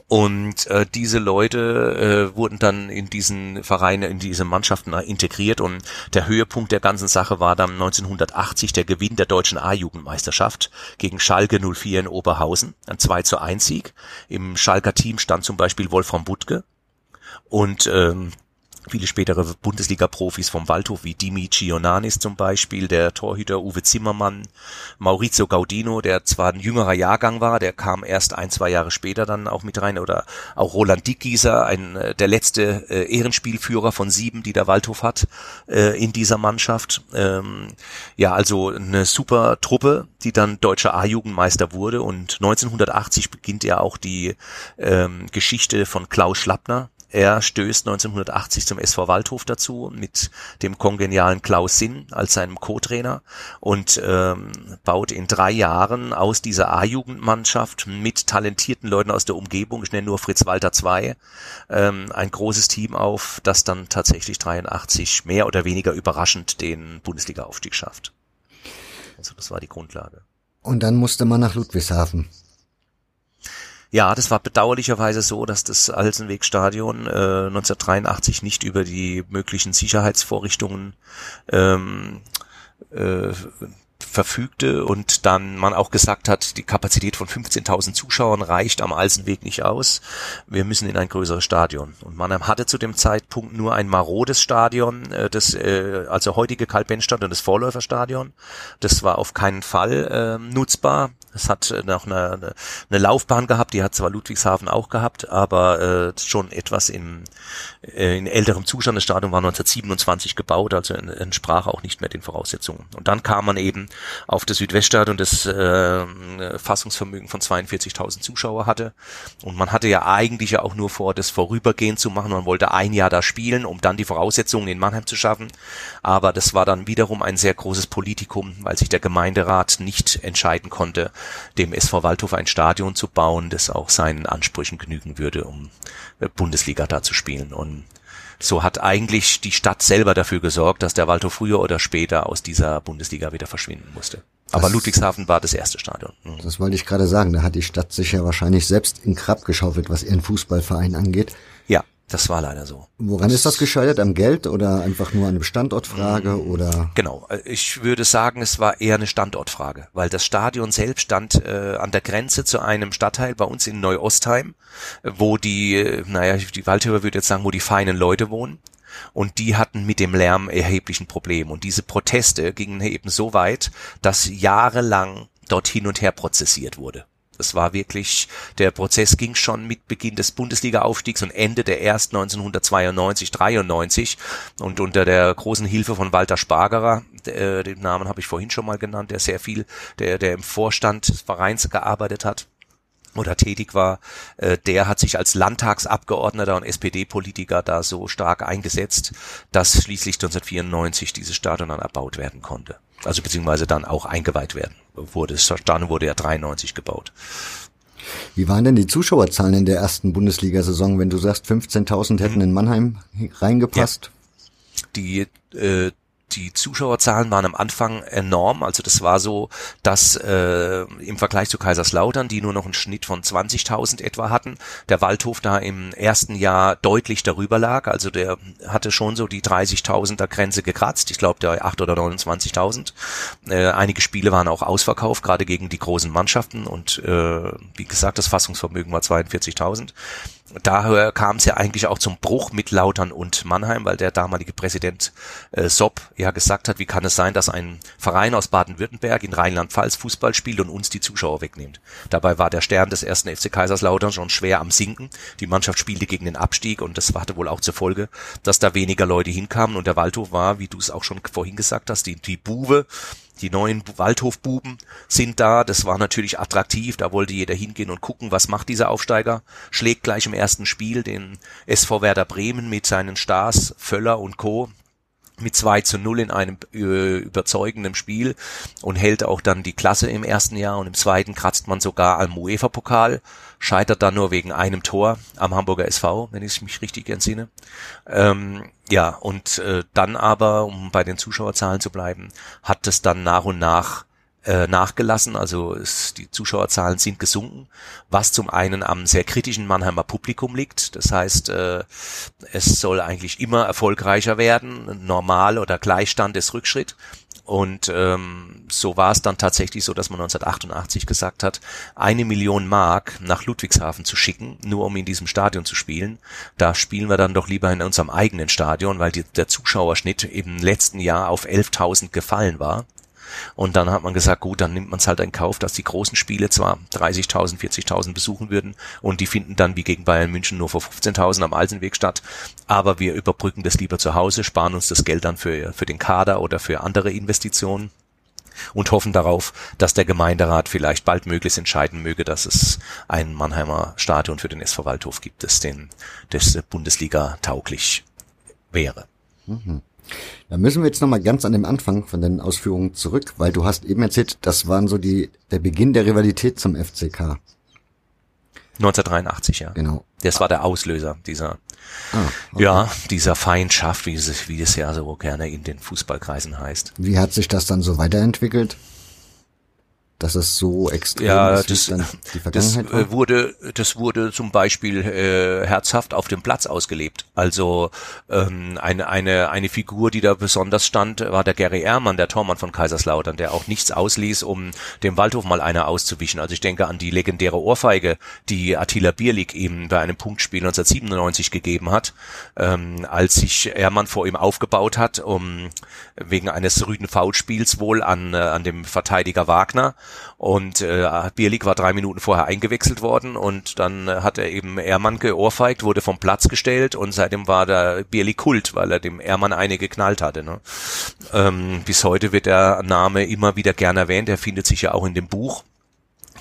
S12: Und äh, diese Leute äh, wurden dann in diesen Vereine, in diese Mannschaften integriert und der Höhepunkt der ganzen Sache war dann 1980 der Gewinn der deutschen A-Jugendmeisterschaft gegen Schalke 04 in Oberhausen, ein 2 zu 1 Sieg. Im Schalker Team stand zum Beispiel Wolfram Butke, Und ähm, viele spätere Bundesliga-Profis vom Waldhof wie Dimi Gionanis zum Beispiel, der Torhüter Uwe Zimmermann, Maurizio Gaudino, der zwar ein jüngerer Jahrgang war, der kam erst ein, zwei Jahre später dann auch mit rein, oder auch Roland Dickgieser, ein, äh, der letzte äh, Ehrenspielführer von sieben, die der Waldhof hat äh, in dieser Mannschaft. Ähm, ja, also eine super Truppe, die dann deutscher A-Jugendmeister wurde und 1980 beginnt ja auch die ähm, Geschichte von Klaus Schlappner, er stößt 1980 zum SV Waldhof dazu mit dem kongenialen Klaus Sinn als seinem Co-Trainer und ähm, baut in drei Jahren aus dieser A-Jugendmannschaft mit talentierten Leuten aus der Umgebung, ich nenne nur Fritz Walter 2, ähm, ein großes Team auf, das dann tatsächlich 83 mehr oder weniger überraschend den Bundesliga-Aufstieg schafft. Also das war die Grundlage.
S11: Und dann musste man nach Ludwigshafen.
S12: Ja, das war bedauerlicherweise so, dass das Alsenwegstadion äh, 1983 nicht über die möglichen Sicherheitsvorrichtungen ähm, äh, verfügte und dann man auch gesagt hat, die Kapazität von 15.000 Zuschauern reicht am Alsenweg nicht aus. Wir müssen in ein größeres Stadion. Und Mannheim hatte zu dem Zeitpunkt nur ein marodes Stadion, äh, das äh, also heutige Kalbenstadt und das Vorläuferstadion. Das war auf keinen Fall äh, nutzbar. Es hat äh, noch eine, eine Laufbahn gehabt, die hat zwar Ludwigshafen auch gehabt, aber äh, schon etwas im, äh, in älterem Zustand. Das Stadion war 1927 gebaut, also entsprach auch nicht mehr den Voraussetzungen. Und dann kam man eben auf das Südweststadion, das äh, Fassungsvermögen von 42.000 Zuschauer hatte. Und man hatte ja eigentlich ja auch nur vor, das vorübergehend zu machen. Man wollte ein Jahr da spielen, um dann die Voraussetzungen in Mannheim zu schaffen. Aber das war dann wiederum ein sehr großes Politikum, weil sich der Gemeinderat nicht entscheiden konnte, dem SV Waldhof ein Stadion zu bauen, das auch seinen Ansprüchen genügen würde, um äh, Bundesliga da zu spielen. Und so hat eigentlich die Stadt selber dafür gesorgt, dass der Waldhof früher oder später aus dieser Bundesliga wieder verschwinden musste. Aber das, Ludwigshafen war das erste Stadion.
S11: Mhm. Das wollte ich gerade sagen. Da hat die Stadt sich ja wahrscheinlich selbst in Krab geschaufelt, was ihren Fußballverein angeht.
S12: Ja, das war leider so.
S11: Woran das ist das gescheitert? Am Geld oder einfach nur eine Standortfrage mm, oder?
S12: Genau. Ich würde sagen, es war eher eine Standortfrage, weil das Stadion selbst stand äh, an der Grenze zu einem Stadtteil bei uns in Neuostheim, wo die, äh, naja, die Waldhörer würde jetzt sagen, wo die feinen Leute wohnen. Und die hatten mit dem Lärm erheblichen Problem. Und diese Proteste gingen eben so weit, dass jahrelang dort hin und her prozessiert wurde. Es war wirklich, der Prozess ging schon mit Beginn des Bundesliga-Aufstiegs und Ende der erst 1992, 93 und unter der großen Hilfe von Walter Spargerer, äh, den Namen habe ich vorhin schon mal genannt, der sehr viel, der, der im Vorstand des Vereins gearbeitet hat oder tätig war, äh, der hat sich als Landtagsabgeordneter und SPD-Politiker da so stark eingesetzt, dass schließlich 1994 dieses Stadion dann erbaut werden konnte. Also beziehungsweise dann auch eingeweiht werden wurde. Stadion wurde ja 93 gebaut.
S11: Wie waren denn die Zuschauerzahlen in der ersten Bundesliga-Saison, wenn du sagst, 15.000 hätten mhm. in Mannheim reingepasst?
S12: Ja. Die äh, die Zuschauerzahlen waren am Anfang enorm. Also das war so, dass äh, im Vergleich zu Kaiserslautern, die nur noch einen Schnitt von 20.000 etwa hatten, der Waldhof da im ersten Jahr deutlich darüber lag. Also der hatte schon so die 30.000er Grenze gekratzt. Ich glaube, der 8 oder 29.000. Äh, einige Spiele waren auch ausverkauft, gerade gegen die großen Mannschaften. Und äh, wie gesagt, das Fassungsvermögen war 42.000 daher kam es ja eigentlich auch zum Bruch mit Lautern und Mannheim, weil der damalige Präsident äh, Sopp ja gesagt hat, wie kann es sein, dass ein Verein aus Baden-Württemberg in Rheinland-Pfalz Fußball spielt und uns die Zuschauer wegnimmt. Dabei war der Stern des ersten FC Kaiserslautern schon schwer am Sinken. Die Mannschaft spielte gegen den Abstieg und das hatte wohl auch zur Folge, dass da weniger Leute hinkamen und der Waldhof war, wie du es auch schon vorhin gesagt hast, die, die Buwe die neuen Waldhofbuben sind da. Das war natürlich attraktiv. Da wollte jeder hingehen und gucken, was macht dieser Aufsteiger. Schlägt gleich im ersten Spiel den SV Werder Bremen mit seinen Stars, Völler und Co mit 2 zu 0 in einem äh, überzeugenden Spiel und hält auch dann die Klasse im ersten Jahr und im zweiten kratzt man sogar am UEFA-Pokal scheitert dann nur wegen einem Tor am Hamburger SV, wenn ich mich richtig entsinne. Ähm, ja, und äh, dann aber, um bei den Zuschauerzahlen zu bleiben, hat es dann nach und nach äh, nachgelassen, also es, die Zuschauerzahlen sind gesunken, was zum einen am sehr kritischen Mannheimer Publikum liegt. Das heißt, äh, es soll eigentlich immer erfolgreicher werden. Normal oder Gleichstand ist Rückschritt. Und ähm, so war es dann tatsächlich so, dass man 1988 gesagt hat, eine Million Mark nach Ludwigshafen zu schicken, nur um in diesem Stadion zu spielen. Da spielen wir dann doch lieber in unserem eigenen Stadion, weil die, der Zuschauerschnitt im letzten Jahr auf 11.000 gefallen war. Und dann hat man gesagt, gut, dann nimmt man es halt in Kauf, dass die großen Spiele zwar 30.000, 40.000 besuchen würden und die finden dann wie gegen Bayern München nur vor 15.000 am Alsenweg statt, aber wir überbrücken das lieber zu Hause, sparen uns das Geld dann für, für den Kader oder für andere Investitionen und hoffen darauf, dass der Gemeinderat vielleicht bald möglichst entscheiden möge, dass es ein Mannheimer Stadion für den SV Waldhof gibt, das den das Bundesliga tauglich wäre.
S11: Mhm. Da müssen wir jetzt nochmal ganz an dem Anfang von den Ausführungen zurück, weil du hast eben erzählt, das waren so die, der Beginn der Rivalität zum FCK.
S12: 1983, ja.
S11: Genau.
S12: Das war der Auslöser dieser,
S11: ah, okay.
S12: ja, dieser Feindschaft, wie es, wie es ja so gerne in den Fußballkreisen heißt.
S11: Wie hat sich das dann so weiterentwickelt? Dass es so extrem
S12: ja,
S11: ist,
S12: das,
S11: dann die Vergangenheit
S12: das
S11: war?
S12: wurde das wurde zum Beispiel äh, herzhaft auf dem Platz ausgelebt. Also ähm, eine eine eine Figur, die da besonders stand, war der Gary Ehrmann, der Tormann von Kaiserslautern, der auch nichts ausließ, um dem Waldhof mal einer auszuwischen. Also ich denke an die legendäre Ohrfeige, die Attila Bierlik ihm bei einem Punktspiel 1997 gegeben hat, ähm, als sich Ehrmann vor ihm aufgebaut hat, um wegen eines rüden Foulspiels wohl an äh, an dem Verteidiger Wagner und äh, Bierlik war drei Minuten vorher eingewechselt worden und dann äh, hat er eben Ehrmann geohrfeigt, wurde vom Platz gestellt und seitdem war der Bierlik Kult, weil er dem Ehrmann eine geknallt hatte. Ne? Ähm, bis heute wird der Name immer wieder gern erwähnt, er findet sich ja auch in dem Buch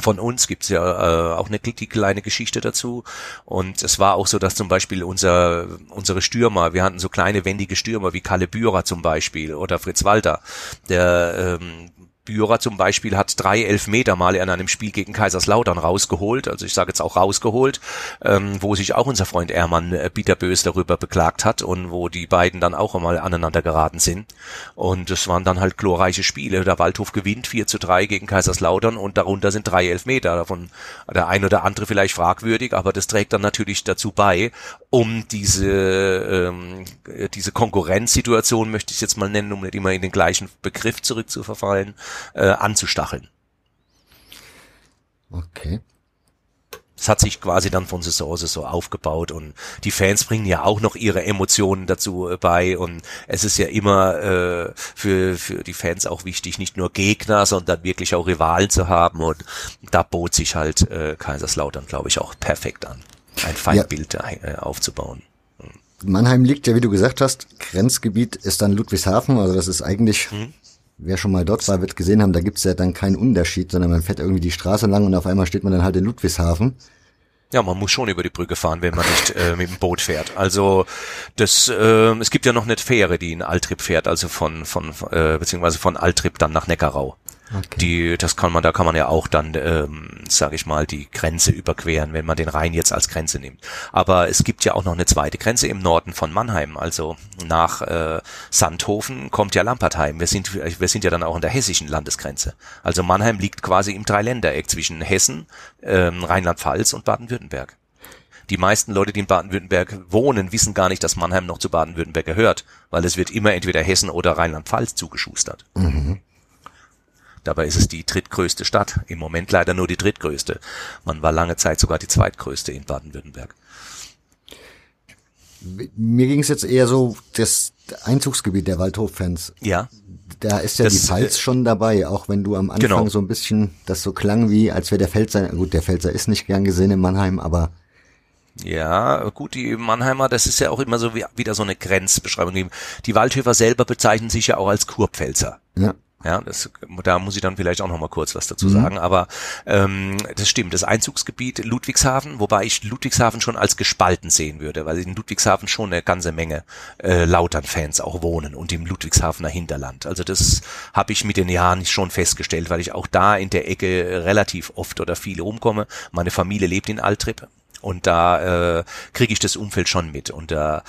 S12: von uns gibt's ja äh, auch eine die kleine Geschichte dazu. Und es war auch so, dass zum Beispiel unser, unsere Stürmer, wir hatten so kleine wendige Stürmer wie Kalle Bührer zum Beispiel oder Fritz Walter, der ähm, Bührer zum Beispiel hat drei Elfmeter mal in einem Spiel gegen Kaiserslautern rausgeholt, also ich sage jetzt auch rausgeholt, ähm, wo sich auch unser Freund Ehrmann äh, bitterbös darüber beklagt hat und wo die beiden dann auch einmal aneinander geraten sind. Und es waren dann halt glorreiche Spiele. Der Waldhof gewinnt 4 zu 3 gegen Kaiserslautern und darunter sind drei Elfmeter. Davon der ein oder andere vielleicht fragwürdig, aber das trägt dann natürlich dazu bei, um diese, ähm, diese Konkurrenzsituation, möchte ich jetzt mal nennen, um nicht immer in den gleichen Begriff zurückzuverfallen, äh, anzustacheln.
S11: Okay.
S12: Es hat sich quasi dann von Saison zu Saison aufgebaut und die Fans bringen ja auch noch ihre Emotionen dazu äh, bei und es ist ja immer äh, für, für die Fans auch wichtig, nicht nur Gegner, sondern wirklich auch Rivalen zu haben und da bot sich halt äh, Kaiserslautern, glaube ich, auch perfekt an, ein Feindbild ja. äh, aufzubauen.
S11: Mannheim liegt ja, wie du gesagt hast, Grenzgebiet ist dann Ludwigshafen, also das ist eigentlich hm wer schon mal dort war, wird gesehen haben, da gibt's ja dann keinen Unterschied, sondern man fährt irgendwie die Straße lang und auf einmal steht man dann halt in Ludwigshafen.
S12: Ja, man muss schon über die Brücke fahren, wenn man nicht äh, mit dem Boot fährt. Also das, äh, es gibt ja noch eine Fähre, die in Altrip fährt, also von von äh, beziehungsweise von Altrip dann nach Neckarau. Okay. Die, das kann man, da kann man ja auch dann, ähm, sage ich mal, die Grenze überqueren, wenn man den Rhein jetzt als Grenze nimmt. Aber es gibt ja auch noch eine zweite Grenze im Norden von Mannheim, also nach äh, Sandhofen kommt ja Lampertheim. Wir sind, wir sind ja dann auch in der hessischen Landesgrenze. Also Mannheim liegt quasi im Dreiländereck zwischen Hessen, ähm, Rheinland-Pfalz und Baden-Württemberg. Die meisten Leute, die in Baden-Württemberg wohnen, wissen gar nicht, dass Mannheim noch zu Baden-Württemberg gehört, weil es wird immer entweder Hessen oder Rheinland-Pfalz zugeschustert. Mhm. Dabei ist es die drittgrößte Stadt. Im Moment leider nur die drittgrößte. Man war lange Zeit sogar die zweitgrößte in Baden-Württemberg.
S11: Mir ging es jetzt eher so das Einzugsgebiet der Waldhof-Fans.
S12: Ja.
S11: Da ist ja das, die Pfalz äh, schon dabei, auch wenn du am Anfang genau. so ein bisschen das so klang wie, als wäre der Pfälzer, gut, der Pfälzer ist nicht gern gesehen in Mannheim, aber
S12: ja, gut, die Mannheimer, das ist ja auch immer so wie, wieder so eine Grenzbeschreibung. Die Waldhöfer selber bezeichnen sich ja auch als Kurpfälzer. Ja. Ja, das, da muss ich dann vielleicht auch noch mal kurz was dazu mhm. sagen. Aber ähm, das stimmt, das Einzugsgebiet Ludwigshafen, wobei ich Ludwigshafen schon als gespalten sehen würde, weil in Ludwigshafen schon eine ganze Menge äh, Lautern-Fans auch wohnen und im Ludwigshafener Hinterland. Also das habe ich mit den Jahren schon festgestellt, weil ich auch da in der Ecke relativ oft oder viel rumkomme. Meine Familie lebt in Altrip, und da äh, kriege ich das Umfeld schon mit. Und äh,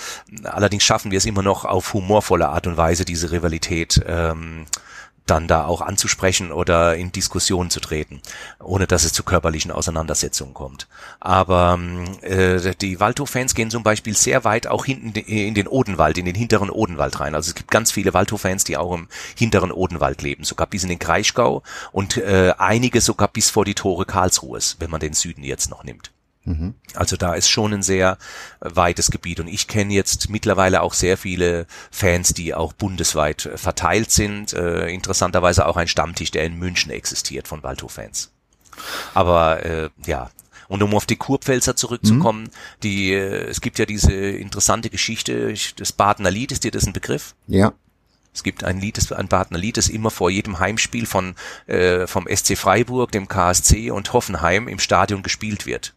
S12: allerdings schaffen wir es immer noch auf humorvolle Art und Weise, diese Rivalität ähm, dann da auch anzusprechen oder in Diskussionen zu treten, ohne dass es zu körperlichen Auseinandersetzungen kommt. Aber äh, die Waldhof-Fans gehen zum Beispiel sehr weit auch hinten in den Odenwald, in den hinteren Odenwald rein. Also es gibt ganz viele Waldhof-Fans, die auch im hinteren Odenwald leben, sogar bis in den Kraichgau und äh, einige sogar bis vor die Tore Karlsruhes, wenn man den Süden jetzt noch nimmt. Mhm. Also da ist schon ein sehr weites Gebiet und ich kenne jetzt mittlerweile auch sehr viele Fans, die auch bundesweit verteilt sind. Äh, interessanterweise auch ein Stammtisch, der in München existiert von Waldhof-Fans. Aber äh, ja, und um auf die Kurpfälzer zurückzukommen, mhm. die, äh, es gibt ja diese interessante Geschichte, das Badener Lied, ist dir das ein Begriff?
S11: Ja.
S12: Es gibt ein Lied, ein Badener Lied, das immer vor jedem Heimspiel von, äh, vom SC Freiburg, dem KSC und Hoffenheim im Stadion gespielt wird.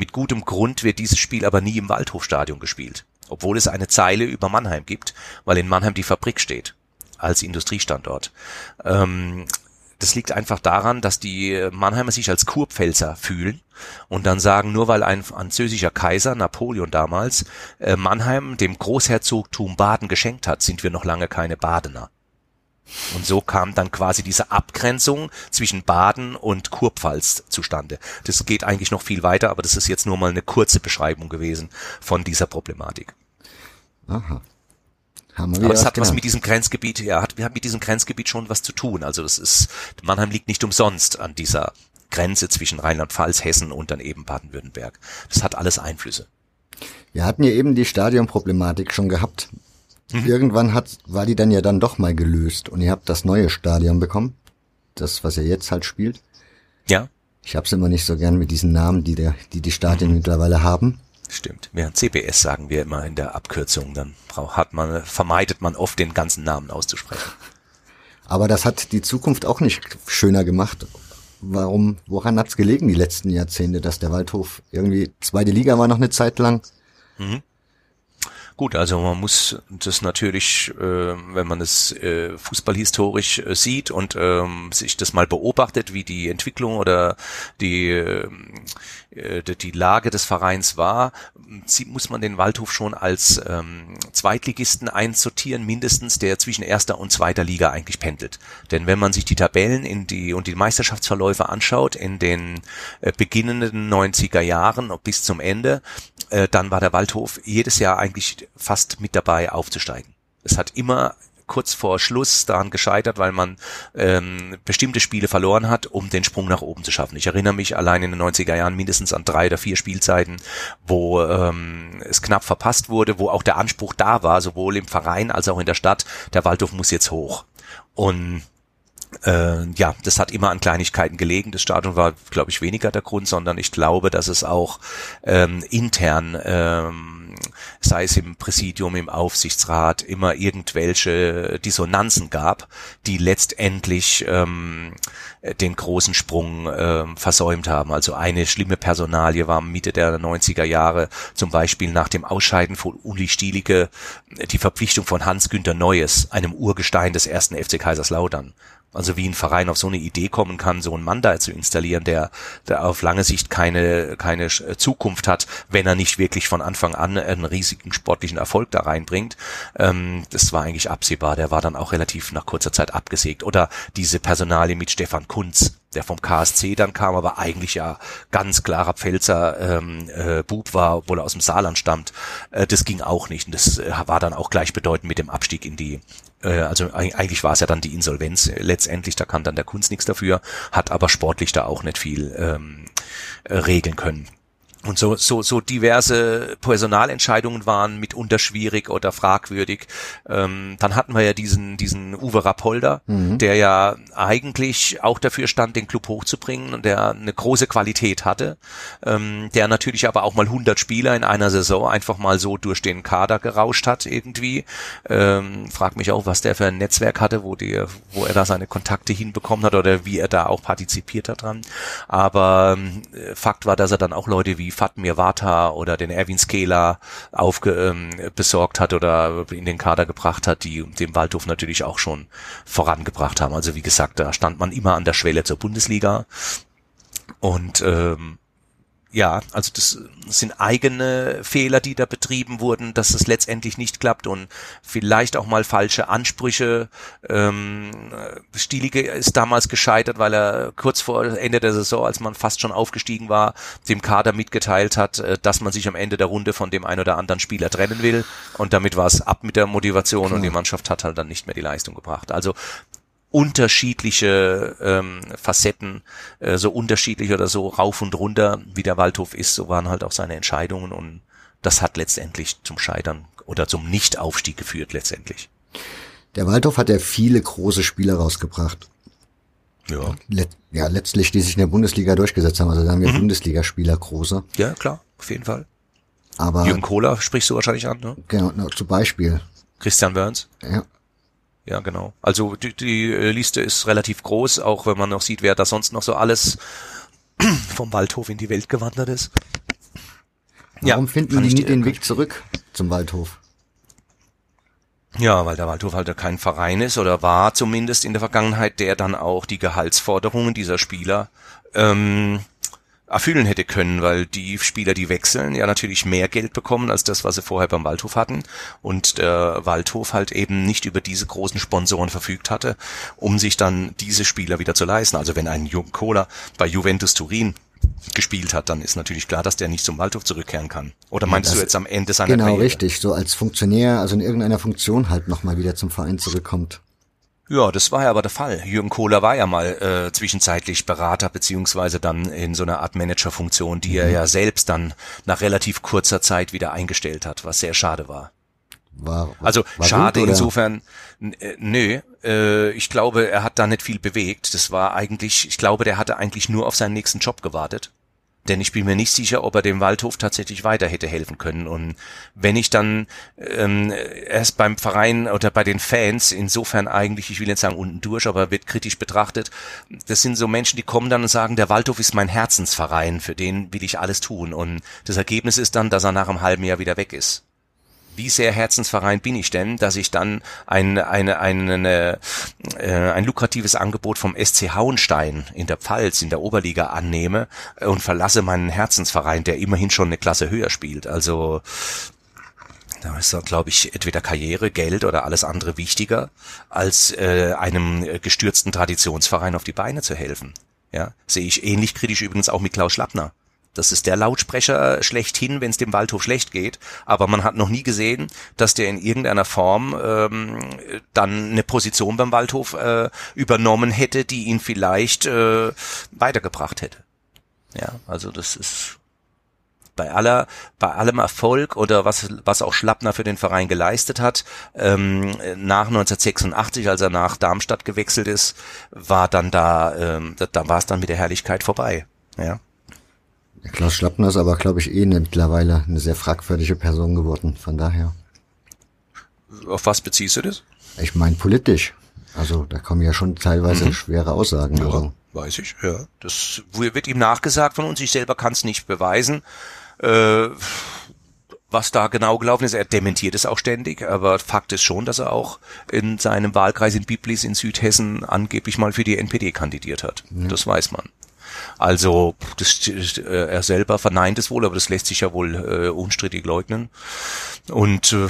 S12: Mit gutem Grund wird dieses Spiel aber nie im Waldhofstadion gespielt, obwohl es eine Zeile über Mannheim gibt, weil in Mannheim die Fabrik steht als Industriestandort. Ähm, das liegt einfach daran, dass die Mannheimer sich als Kurpfälzer fühlen und dann sagen, nur weil ein französischer Kaiser, Napoleon damals, äh, Mannheim dem Großherzogtum Baden geschenkt hat, sind wir noch lange keine Badener. Und so kam dann quasi diese Abgrenzung zwischen Baden und Kurpfalz zustande. Das geht eigentlich noch viel weiter, aber das ist jetzt nur mal eine kurze Beschreibung gewesen von dieser Problematik.
S11: Aha.
S12: Haben wir aber es hat was mit diesem Grenzgebiet, ja, hat, wir haben mit diesem Grenzgebiet schon was zu tun. Also das ist, Mannheim liegt nicht umsonst an dieser Grenze zwischen Rheinland-Pfalz, Hessen und dann eben Baden-Württemberg. Das hat alles Einflüsse.
S11: Wir hatten ja eben die Stadionproblematik schon gehabt. Mhm. Irgendwann hat, war die dann ja dann doch mal gelöst und ihr habt das neue Stadion bekommen. Das, was ihr jetzt halt spielt.
S12: Ja.
S11: Ich hab's immer nicht so gern mit diesen Namen, die der, die die Stadien mhm. mittlerweile haben.
S12: Stimmt. Während CBS sagen wir immer in der Abkürzung, dann hat man, vermeidet man oft den ganzen Namen auszusprechen.
S11: Aber das hat die Zukunft auch nicht schöner gemacht. Warum, woran hat's gelegen die letzten Jahrzehnte, dass der Waldhof irgendwie zweite Liga war noch eine Zeit lang? Mhm.
S12: Gut, also man muss das natürlich, äh, wenn man es äh, fußballhistorisch äh, sieht und ähm, sich das mal beobachtet, wie die Entwicklung oder die ähm, äh, die Lage des Vereins war, muss man den Waldhof schon als ähm, Zweitligisten einsortieren, mindestens der zwischen erster und zweiter Liga eigentlich pendelt. Denn wenn man sich die Tabellen in die und die Meisterschaftsverläufe anschaut in den äh, beginnenden 90er Jahren bis zum Ende, äh, dann war der Waldhof jedes Jahr eigentlich fast mit dabei aufzusteigen. Es hat immer kurz vor Schluss daran gescheitert, weil man ähm, bestimmte Spiele verloren hat, um den Sprung nach oben zu schaffen. Ich erinnere mich allein in den 90er Jahren mindestens an drei oder vier Spielzeiten, wo ähm, es knapp verpasst wurde, wo auch der Anspruch da war, sowohl im Verein als auch in der Stadt, der Waldhof muss jetzt hoch. Und äh, ja, das hat immer an Kleinigkeiten gelegen. Das Stadion war, glaube ich, weniger der Grund, sondern ich glaube, dass es auch ähm, intern ähm, sei es im Präsidium, im Aufsichtsrat, immer irgendwelche Dissonanzen gab, die letztendlich ähm, den großen Sprung ähm, versäumt haben. Also eine schlimme Personalie war Mitte der 90er Jahre, zum Beispiel nach dem Ausscheiden von Uli Stielicke, die Verpflichtung von Hans-Günther Neues, einem Urgestein des ersten FC Kaiserslautern. Also wie ein Verein auf so eine Idee kommen kann, so einen Mann da zu installieren, der, der auf lange Sicht keine, keine Zukunft hat, wenn er nicht wirklich von Anfang an einen riesigen sportlichen Erfolg da reinbringt. Ähm, das war eigentlich absehbar. Der war dann auch relativ nach kurzer Zeit abgesägt. Oder diese Personalie mit Stefan Kunz, der vom KSC dann kam, aber eigentlich ja ganz klarer Pfälzer ähm, äh, Bub war, obwohl er aus dem Saarland stammt. Äh, das ging auch nicht. Und das äh, war dann auch gleichbedeutend mit dem Abstieg in die äh, also eigentlich war es ja dann die Insolvenz äh, letztendlich, da kann dann der Kunst nichts dafür, hat aber sportlich da auch nicht viel ähm, äh, regeln können. Und so, so, so diverse Personalentscheidungen waren mitunter schwierig oder fragwürdig. Ähm, dann hatten wir ja diesen, diesen Uwe Rappolder, mhm. der ja eigentlich auch dafür stand, den Club hochzubringen und der eine große Qualität hatte, ähm, der natürlich aber auch mal 100 Spieler in einer Saison einfach mal so durch den Kader gerauscht hat irgendwie. Ähm, frag mich auch, was der für ein Netzwerk hatte, wo der, wo er da seine Kontakte hinbekommen hat oder wie er da auch partizipiert hat dran. Aber äh, Fakt war, dass er dann auch Leute wie Fatmir Vata oder den Erwin Skela aufge, ähm, besorgt hat oder in den Kader gebracht hat, die den Waldhof natürlich auch schon vorangebracht haben. Also wie gesagt, da stand man immer an der Schwelle zur Bundesliga und ähm, ja, also das sind eigene Fehler, die da betrieben wurden, dass es letztendlich nicht klappt und vielleicht auch mal falsche Ansprüche. Ähm, Stielige ist damals gescheitert, weil er kurz vor Ende der Saison, als man fast schon aufgestiegen war, dem Kader mitgeteilt hat, äh, dass man sich am Ende der Runde von dem einen oder anderen Spieler trennen will und damit war es ab mit der Motivation Klar. und die Mannschaft hat halt dann nicht mehr die Leistung gebracht. Also unterschiedliche ähm, Facetten, äh, so unterschiedlich oder so rauf und runter, wie der Waldhof ist, so waren halt auch seine Entscheidungen und das hat letztendlich zum Scheitern oder zum Nichtaufstieg geführt letztendlich.
S11: Der Waldhof hat ja viele große Spieler rausgebracht.
S12: Ja.
S11: Let ja, letztlich, die sich in der Bundesliga durchgesetzt haben. Also da haben wir mhm. Bundesligaspieler große.
S12: Ja, klar, auf jeden Fall.
S11: Aber
S12: Jürgen Kohler sprichst du wahrscheinlich an, ne?
S11: Genau, zum Beispiel.
S12: Christian Burns.
S11: Ja.
S12: Ja, genau. Also die, die äh, Liste ist relativ groß, auch wenn man noch sieht, wer da sonst noch so alles vom Waldhof in die Welt gewandert ist.
S11: Warum ja, finden die nie den Weg zurück zum Waldhof?
S12: Ja, weil der Waldhof halt kein Verein ist oder war zumindest in der Vergangenheit, der dann auch die Gehaltsforderungen dieser Spieler ähm, erfüllen hätte können, weil die Spieler, die wechseln, ja natürlich mehr Geld bekommen als das, was sie vorher beim Waldhof hatten und der Waldhof halt eben nicht über diese großen Sponsoren verfügt hatte, um sich dann diese Spieler wieder zu leisten. Also wenn ein Jung Kohler bei Juventus Turin gespielt hat, dann ist natürlich klar, dass der nicht zum Waldhof zurückkehren kann. Oder meinst ja, du jetzt am Ende seiner
S11: genau,
S12: Karriere?
S11: Genau, richtig. So als Funktionär, also in irgendeiner Funktion halt nochmal wieder zum Verein zurückkommt.
S12: Ja, das war ja aber der Fall. Jürgen Kohler war ja mal äh, zwischenzeitlich Berater beziehungsweise dann in so einer Art Managerfunktion, die mhm. er ja selbst dann nach relativ kurzer Zeit wieder eingestellt hat, was sehr schade war.
S11: War,
S12: also
S11: war
S12: schade gut, insofern, äh, nö, äh, ich glaube, er hat da nicht viel bewegt. Das war eigentlich, ich glaube, der hatte eigentlich nur auf seinen nächsten Job gewartet denn ich bin mir nicht sicher, ob er dem Waldhof tatsächlich weiter hätte helfen können. Und wenn ich dann ähm, erst beim Verein oder bei den Fans, insofern eigentlich, ich will jetzt sagen unten durch, aber wird kritisch betrachtet, das sind so Menschen, die kommen dann und sagen, der Waldhof ist mein Herzensverein, für den will ich alles tun. Und das Ergebnis ist dann, dass er nach einem halben Jahr wieder weg ist wie sehr Herzensverein bin ich denn, dass ich dann ein, eine, eine, äh, ein lukratives Angebot vom SC Hauenstein in der Pfalz, in der Oberliga annehme und verlasse meinen Herzensverein, der immerhin schon eine Klasse höher spielt. Also da ist, glaube ich, entweder Karriere, Geld oder alles andere wichtiger, als äh, einem gestürzten Traditionsverein auf die Beine zu helfen. Ja, sehe ich ähnlich kritisch übrigens auch mit Klaus Schlappner. Das ist der Lautsprecher schlechthin, wenn es dem Waldhof schlecht geht. Aber man hat noch nie gesehen, dass der in irgendeiner Form ähm, dann eine Position beim Waldhof äh, übernommen hätte, die ihn vielleicht äh, weitergebracht hätte. Ja, also das ist bei aller, bei allem Erfolg oder was, was auch Schlappner für den Verein geleistet hat, ähm, nach 1986, als er nach Darmstadt gewechselt ist, war dann da, ähm, da, da war es dann mit der Herrlichkeit vorbei. Ja.
S11: Klaus Schlappner ist aber, glaube ich, eh mittlerweile eine sehr fragwürdige Person geworden. Von daher.
S12: Auf was beziehst du das?
S11: Ich meine politisch. Also da kommen ja schon teilweise mhm. schwere Aussagen.
S12: Ja,
S11: also.
S12: weiß ich, ja. Das wird ihm nachgesagt von uns. Ich selber kann es nicht beweisen. Äh, was da genau gelaufen ist, er dementiert es auch ständig, aber Fakt ist schon, dass er auch in seinem Wahlkreis in Biblis in Südhessen angeblich mal für die NPD kandidiert hat. Ja. Das weiß man. Also das, äh, er selber verneint es wohl, aber das lässt sich ja wohl äh, unstrittig leugnen. Und äh,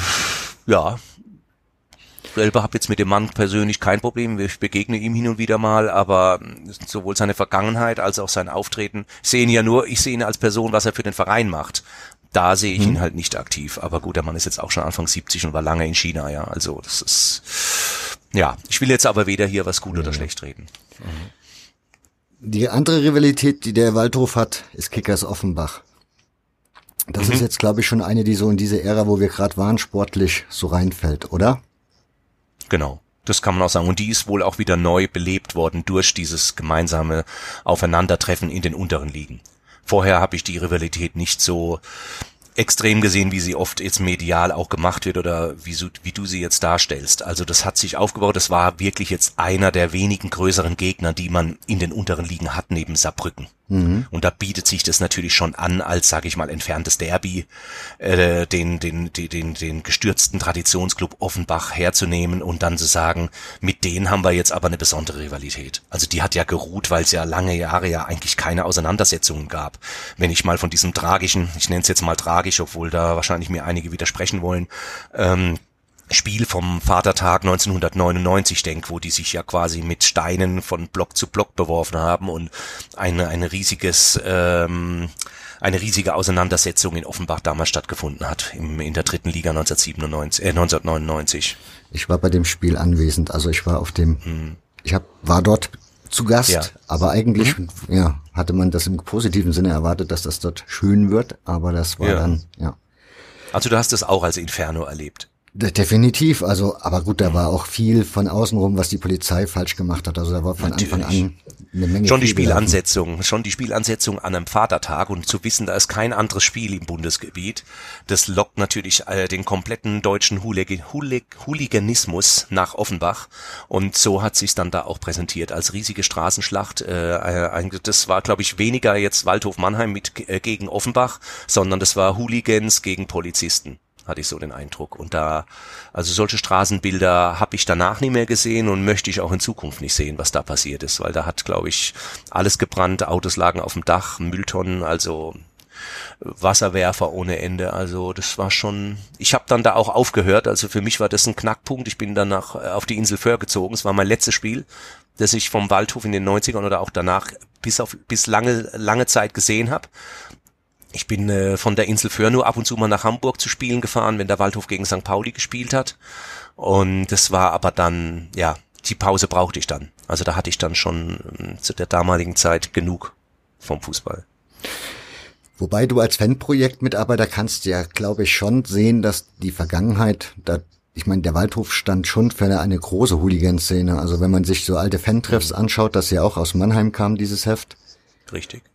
S12: ja, selber habe jetzt mit dem Mann persönlich kein Problem. Ich begegne ihm hin und wieder mal, aber sowohl seine Vergangenheit als auch sein Auftreten sehen ja nur, ich sehe ihn als Person, was er für den Verein macht. Da sehe ich hm. ihn halt nicht aktiv. Aber gut, der Mann ist jetzt auch schon Anfang 70 und war lange in China, ja. Also das ist ja, ich will jetzt aber weder hier was gut oder schlecht reden. Mhm.
S11: Die andere Rivalität, die der Waldhof hat, ist Kickers Offenbach. Das mhm. ist jetzt, glaube ich, schon eine, die so in diese Ära, wo wir gerade waren, sportlich so reinfällt, oder?
S12: Genau. Das kann man auch sagen. Und die ist wohl auch wieder neu belebt worden durch dieses gemeinsame Aufeinandertreffen in den unteren Ligen. Vorher habe ich die Rivalität nicht so extrem gesehen, wie sie oft jetzt medial auch gemacht wird oder wie, wie du sie jetzt darstellst. Also das hat sich aufgebaut, das war wirklich jetzt einer der wenigen größeren Gegner, die man in den unteren Ligen hat, neben Saarbrücken. Mhm. Und da bietet sich das natürlich schon an, als, sage ich mal, entferntes Derby, äh, den, den, den, den, den gestürzten Traditionsclub Offenbach herzunehmen und dann zu sagen, mit denen haben wir jetzt aber eine besondere Rivalität. Also die hat ja geruht, weil es ja lange Jahre ja eigentlich keine Auseinandersetzungen gab. Wenn ich mal von diesem tragischen, ich nenne es jetzt mal tragisch, obwohl da wahrscheinlich mir einige widersprechen wollen, ähm, Spiel vom Vatertag 1999 denke, wo die sich ja quasi mit Steinen von Block zu Block beworfen haben und eine, ein riesiges, ähm, eine riesige Auseinandersetzung in Offenbach damals stattgefunden hat, im, in der dritten Liga 1997, äh, 1999.
S11: Ich war bei dem Spiel anwesend, also ich war auf dem, hm. ich hab, war dort zu Gast, ja. aber eigentlich, mhm. ja, hatte man das im positiven Sinne erwartet, dass das dort schön wird, aber das war ja. dann, ja.
S12: Also du hast es auch als Inferno erlebt.
S11: Definitiv, also, aber gut, da war auch viel von außenrum, was die Polizei falsch gemacht hat. Also da war von Natürlich. Anfang an eine Menge.
S12: Schon die Spielansetzung, schon die Spielansetzung an einem Vatertag und zu wissen, da ist kein anderes Spiel im Bundesgebiet, das lockt natürlich äh, den kompletten deutschen Hoolig Hoolig Hooliganismus nach Offenbach und so hat sich dann da auch präsentiert als riesige Straßenschlacht. Äh, das war, glaube ich, weniger jetzt Waldhof Mannheim mit äh, gegen Offenbach, sondern das war Hooligans gegen Polizisten hatte ich so den Eindruck. Und da, also solche Straßenbilder habe ich danach nie mehr gesehen und möchte ich auch in Zukunft nicht sehen, was da passiert ist, weil da hat, glaube ich, alles gebrannt, Autos lagen auf dem Dach, Mülltonnen, also Wasserwerfer ohne Ende. Also das war schon. Ich habe dann da auch aufgehört. Also für mich war das ein Knackpunkt. Ich bin danach äh, auf die Insel Föhr gezogen. Es war mein letztes Spiel, das ich vom Waldhof in den 90ern oder auch danach bis auf bis lange lange Zeit gesehen habe. Ich bin äh, von der Insel Föhr nur ab und zu mal nach Hamburg zu spielen gefahren, wenn der Waldhof gegen St. Pauli gespielt hat. Und das war aber dann, ja, die Pause brauchte ich dann. Also da hatte ich dann schon äh, zu der damaligen Zeit genug vom Fußball.
S11: Wobei du als Fanprojektmitarbeiter kannst ja, glaube ich, schon sehen, dass die Vergangenheit, da, ich meine, der Waldhof stand schon für eine, eine große Hooligan-Szene. Also wenn man sich so alte Fantreffs anschaut, das ja auch aus Mannheim kam, dieses Heft.
S12: Richtig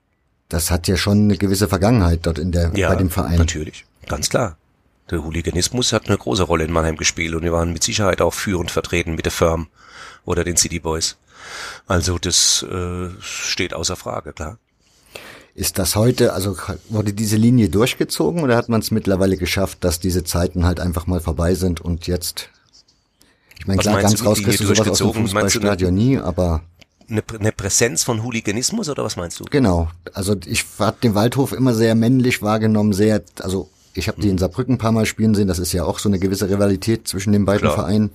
S11: das hat ja schon eine gewisse Vergangenheit dort in der, ja, bei dem Verein.
S12: natürlich. Ganz klar. Der Hooliganismus hat eine große Rolle in Mannheim gespielt und wir waren mit Sicherheit auch führend vertreten mit der Firm oder den City Boys. Also das äh, steht außer Frage, klar.
S11: Ist das heute, also wurde diese Linie durchgezogen oder hat man es mittlerweile geschafft, dass diese Zeiten halt einfach mal vorbei sind und jetzt, ich meine, klar, ganz raus kriegst du sowas aus dem Fußballstadion nie, aber
S12: eine, eine Präsenz von Hooliganismus oder was meinst du?
S11: Genau. Also ich habe den Waldhof immer sehr männlich wahrgenommen, sehr, also ich habe die in Saarbrücken ein paar Mal spielen sehen, das ist ja auch so eine gewisse Rivalität zwischen den beiden Klar. Vereinen.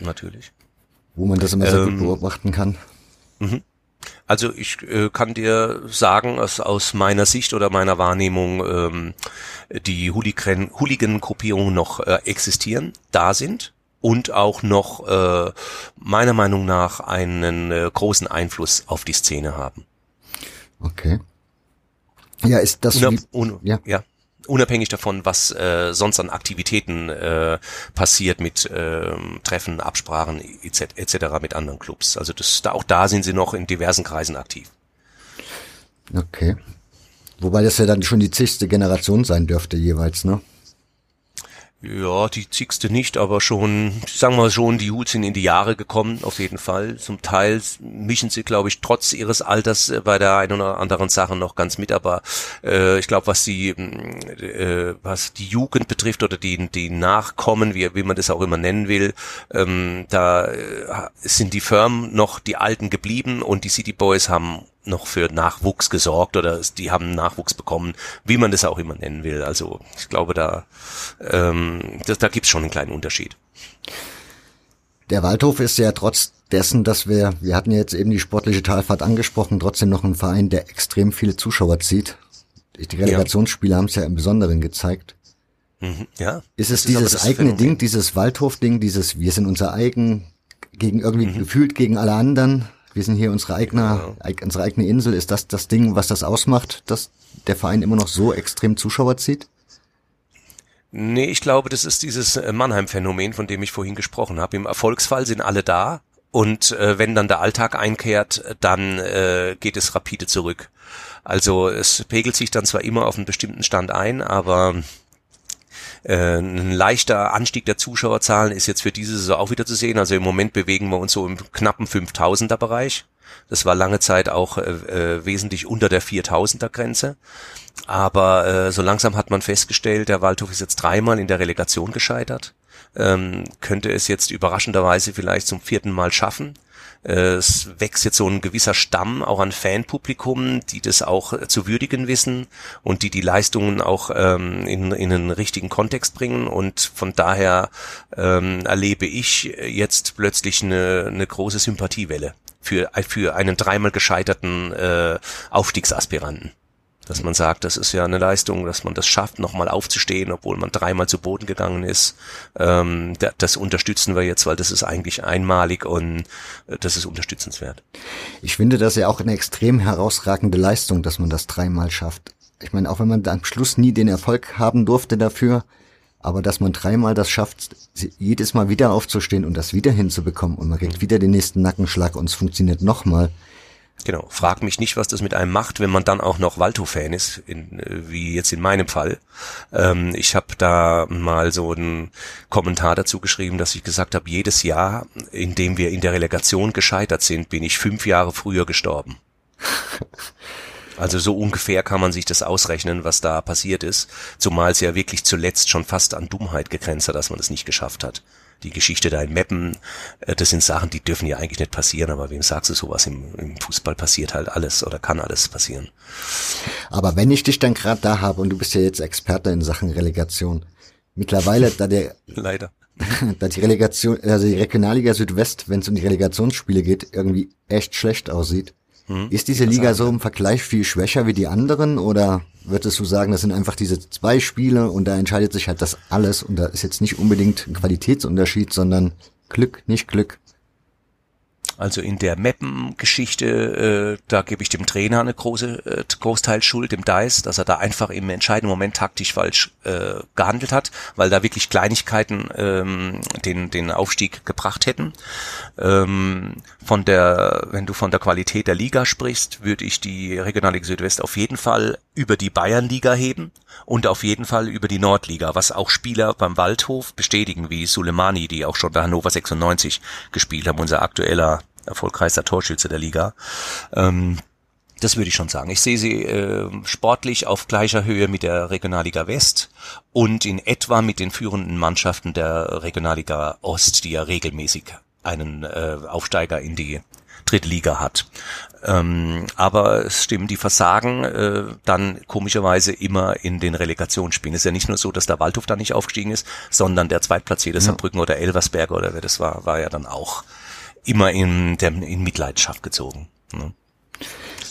S12: Natürlich.
S11: Wo man das immer sehr ähm, gut beobachten kann.
S12: Mhm. Also ich äh, kann dir sagen, dass aus meiner Sicht oder meiner Wahrnehmung ähm, die Hooligan-Gruppierungen noch äh, existieren, da sind und auch noch äh, meiner Meinung nach einen äh, großen Einfluss auf die Szene haben.
S11: Okay. Ja, ist das
S12: Unab un ja. ja. Unabhängig davon, was äh, sonst an Aktivitäten äh, passiert mit äh, Treffen, Absprachen etc. etc. mit anderen Clubs. Also das, da, auch da sind sie noch in diversen Kreisen aktiv.
S11: Okay. Wobei das ja dann schon die zigste Generation sein dürfte jeweils, ne?
S12: Ja, die zigste nicht, aber schon, sagen wir schon, die Hut sind in die Jahre gekommen, auf jeden Fall. Zum Teil mischen sie, glaube ich, trotz ihres Alters äh, bei der einen oder anderen Sache noch ganz mit, aber äh, ich glaube, was die äh, was die Jugend betrifft oder die die Nachkommen, wie, wie man das auch immer nennen will, ähm, da äh, sind die Firmen noch die Alten geblieben und die City Boys haben noch für Nachwuchs gesorgt oder die haben Nachwuchs bekommen, wie man das auch immer nennen will. Also ich glaube, da, ähm, das, da gibt's schon einen kleinen Unterschied.
S11: Der Waldhof ist ja trotz dessen, dass wir, wir hatten jetzt eben die sportliche Talfahrt angesprochen, trotzdem noch ein Verein, der extrem viele Zuschauer zieht. Die Relegationsspiele ja. haben es ja im Besonderen gezeigt.
S12: Mhm, ja.
S11: Ist es dieses eigene. Ding, dieses Waldhof-Ding, dieses wir sind unser eigen, gegen irgendwie mhm. gefühlt gegen alle anderen? Wir sind hier unsere eigene, ja. unsere eigene Insel. Ist das das Ding, was das ausmacht, dass der Verein immer noch so extrem Zuschauer zieht?
S12: Nee, ich glaube, das ist dieses äh, Mannheim-Phänomen, von dem ich vorhin gesprochen habe. Im Erfolgsfall sind alle da und äh, wenn dann der Alltag einkehrt, dann äh, geht es rapide zurück. Also es pegelt sich dann zwar immer auf einen bestimmten Stand ein, aber äh, ein leichter Anstieg der Zuschauerzahlen ist jetzt für diese Saison auch wieder zu sehen. Also im Moment bewegen wir uns so im knappen 5000er Bereich. Das war lange Zeit auch äh, äh, wesentlich unter der 4000er Grenze. Aber äh, so langsam hat man festgestellt, der Waldhof ist jetzt dreimal in der Relegation gescheitert. Ähm, könnte es jetzt überraschenderweise vielleicht zum vierten Mal schaffen. Äh, es wächst jetzt so ein gewisser Stamm auch an Fanpublikum, die das auch zu würdigen wissen und die die Leistungen auch ähm, in, in einen richtigen Kontext bringen. Und von daher ähm, erlebe ich jetzt plötzlich eine, eine große Sympathiewelle für, für einen dreimal gescheiterten äh, Aufstiegsaspiranten dass man sagt, das ist ja eine Leistung, dass man das schafft, nochmal aufzustehen, obwohl man dreimal zu Boden gegangen ist. Ähm, das unterstützen wir jetzt, weil das ist eigentlich einmalig und äh, das ist unterstützenswert.
S11: Ich finde das ja auch eine extrem herausragende Leistung, dass man das dreimal schafft. Ich meine, auch wenn man am Schluss nie den Erfolg haben durfte dafür, aber dass man dreimal das schafft, jedes Mal wieder aufzustehen und das wieder hinzubekommen und man kriegt wieder den nächsten Nackenschlag und es funktioniert nochmal,
S12: Genau. Frag mich nicht, was das mit einem macht, wenn man dann auch noch Walto-Fan ist, in, wie jetzt in meinem Fall. Ähm, ich habe da mal so einen Kommentar dazu geschrieben, dass ich gesagt habe, jedes Jahr, in dem wir in der Relegation gescheitert sind, bin ich fünf Jahre früher gestorben. Also so ungefähr kann man sich das ausrechnen, was da passiert ist, zumal es ja wirklich zuletzt schon fast an Dummheit gegrenzt hat, dass man es nicht geschafft hat die Geschichte da in Meppen, äh, das sind Sachen, die dürfen ja eigentlich nicht passieren, aber wem sagst du sowas? Im, im Fußball passiert halt alles oder kann alles passieren.
S11: Aber wenn ich dich dann gerade da habe und du bist ja jetzt Experte in Sachen Relegation, mittlerweile, da der
S12: leider
S11: da die Relegation, also die Regionalliga Südwest, wenn es um die Relegationsspiele geht, irgendwie echt schlecht aussieht. Hm, ist diese Liga so im Vergleich viel schwächer wie die anderen oder würdest du sagen, das sind einfach diese zwei Spiele und da entscheidet sich halt das alles und da ist jetzt nicht unbedingt ein Qualitätsunterschied, sondern Glück, nicht Glück?
S12: Also in der Mappen-Geschichte, äh, da gebe ich dem Trainer eine große äh, Großteil Schuld, dem Dice, dass er da einfach im entscheidenden Moment taktisch falsch äh, gehandelt hat, weil da wirklich Kleinigkeiten ähm, den den Aufstieg gebracht hätten. Ähm, von der, wenn du von der Qualität der Liga sprichst, würde ich die Regionalliga Südwest auf jeden Fall über die Bayernliga heben und auf jeden Fall über die Nordliga, was auch Spieler beim Waldhof bestätigen, wie Suleimani, die auch schon bei Hannover 96 gespielt haben, unser aktueller erfolgreichster Torschütze der Liga. Ähm, das würde ich schon sagen. Ich sehe sie äh, sportlich auf gleicher Höhe mit der Regionalliga West und in etwa mit den führenden Mannschaften der Regionalliga Ost, die ja regelmäßig einen äh, Aufsteiger in die dritte Liga hat. Ähm, aber es stimmt, die versagen äh, dann komischerweise immer in den Relegationsspielen. Es ist ja nicht nur so, dass der Waldhof da nicht aufgestiegen ist, sondern der Zweitplatzierte ja. Saarbrücken oder Elversberger oder wer das war, war ja dann auch immer in, der, in Mitleidenschaft gezogen. Ne?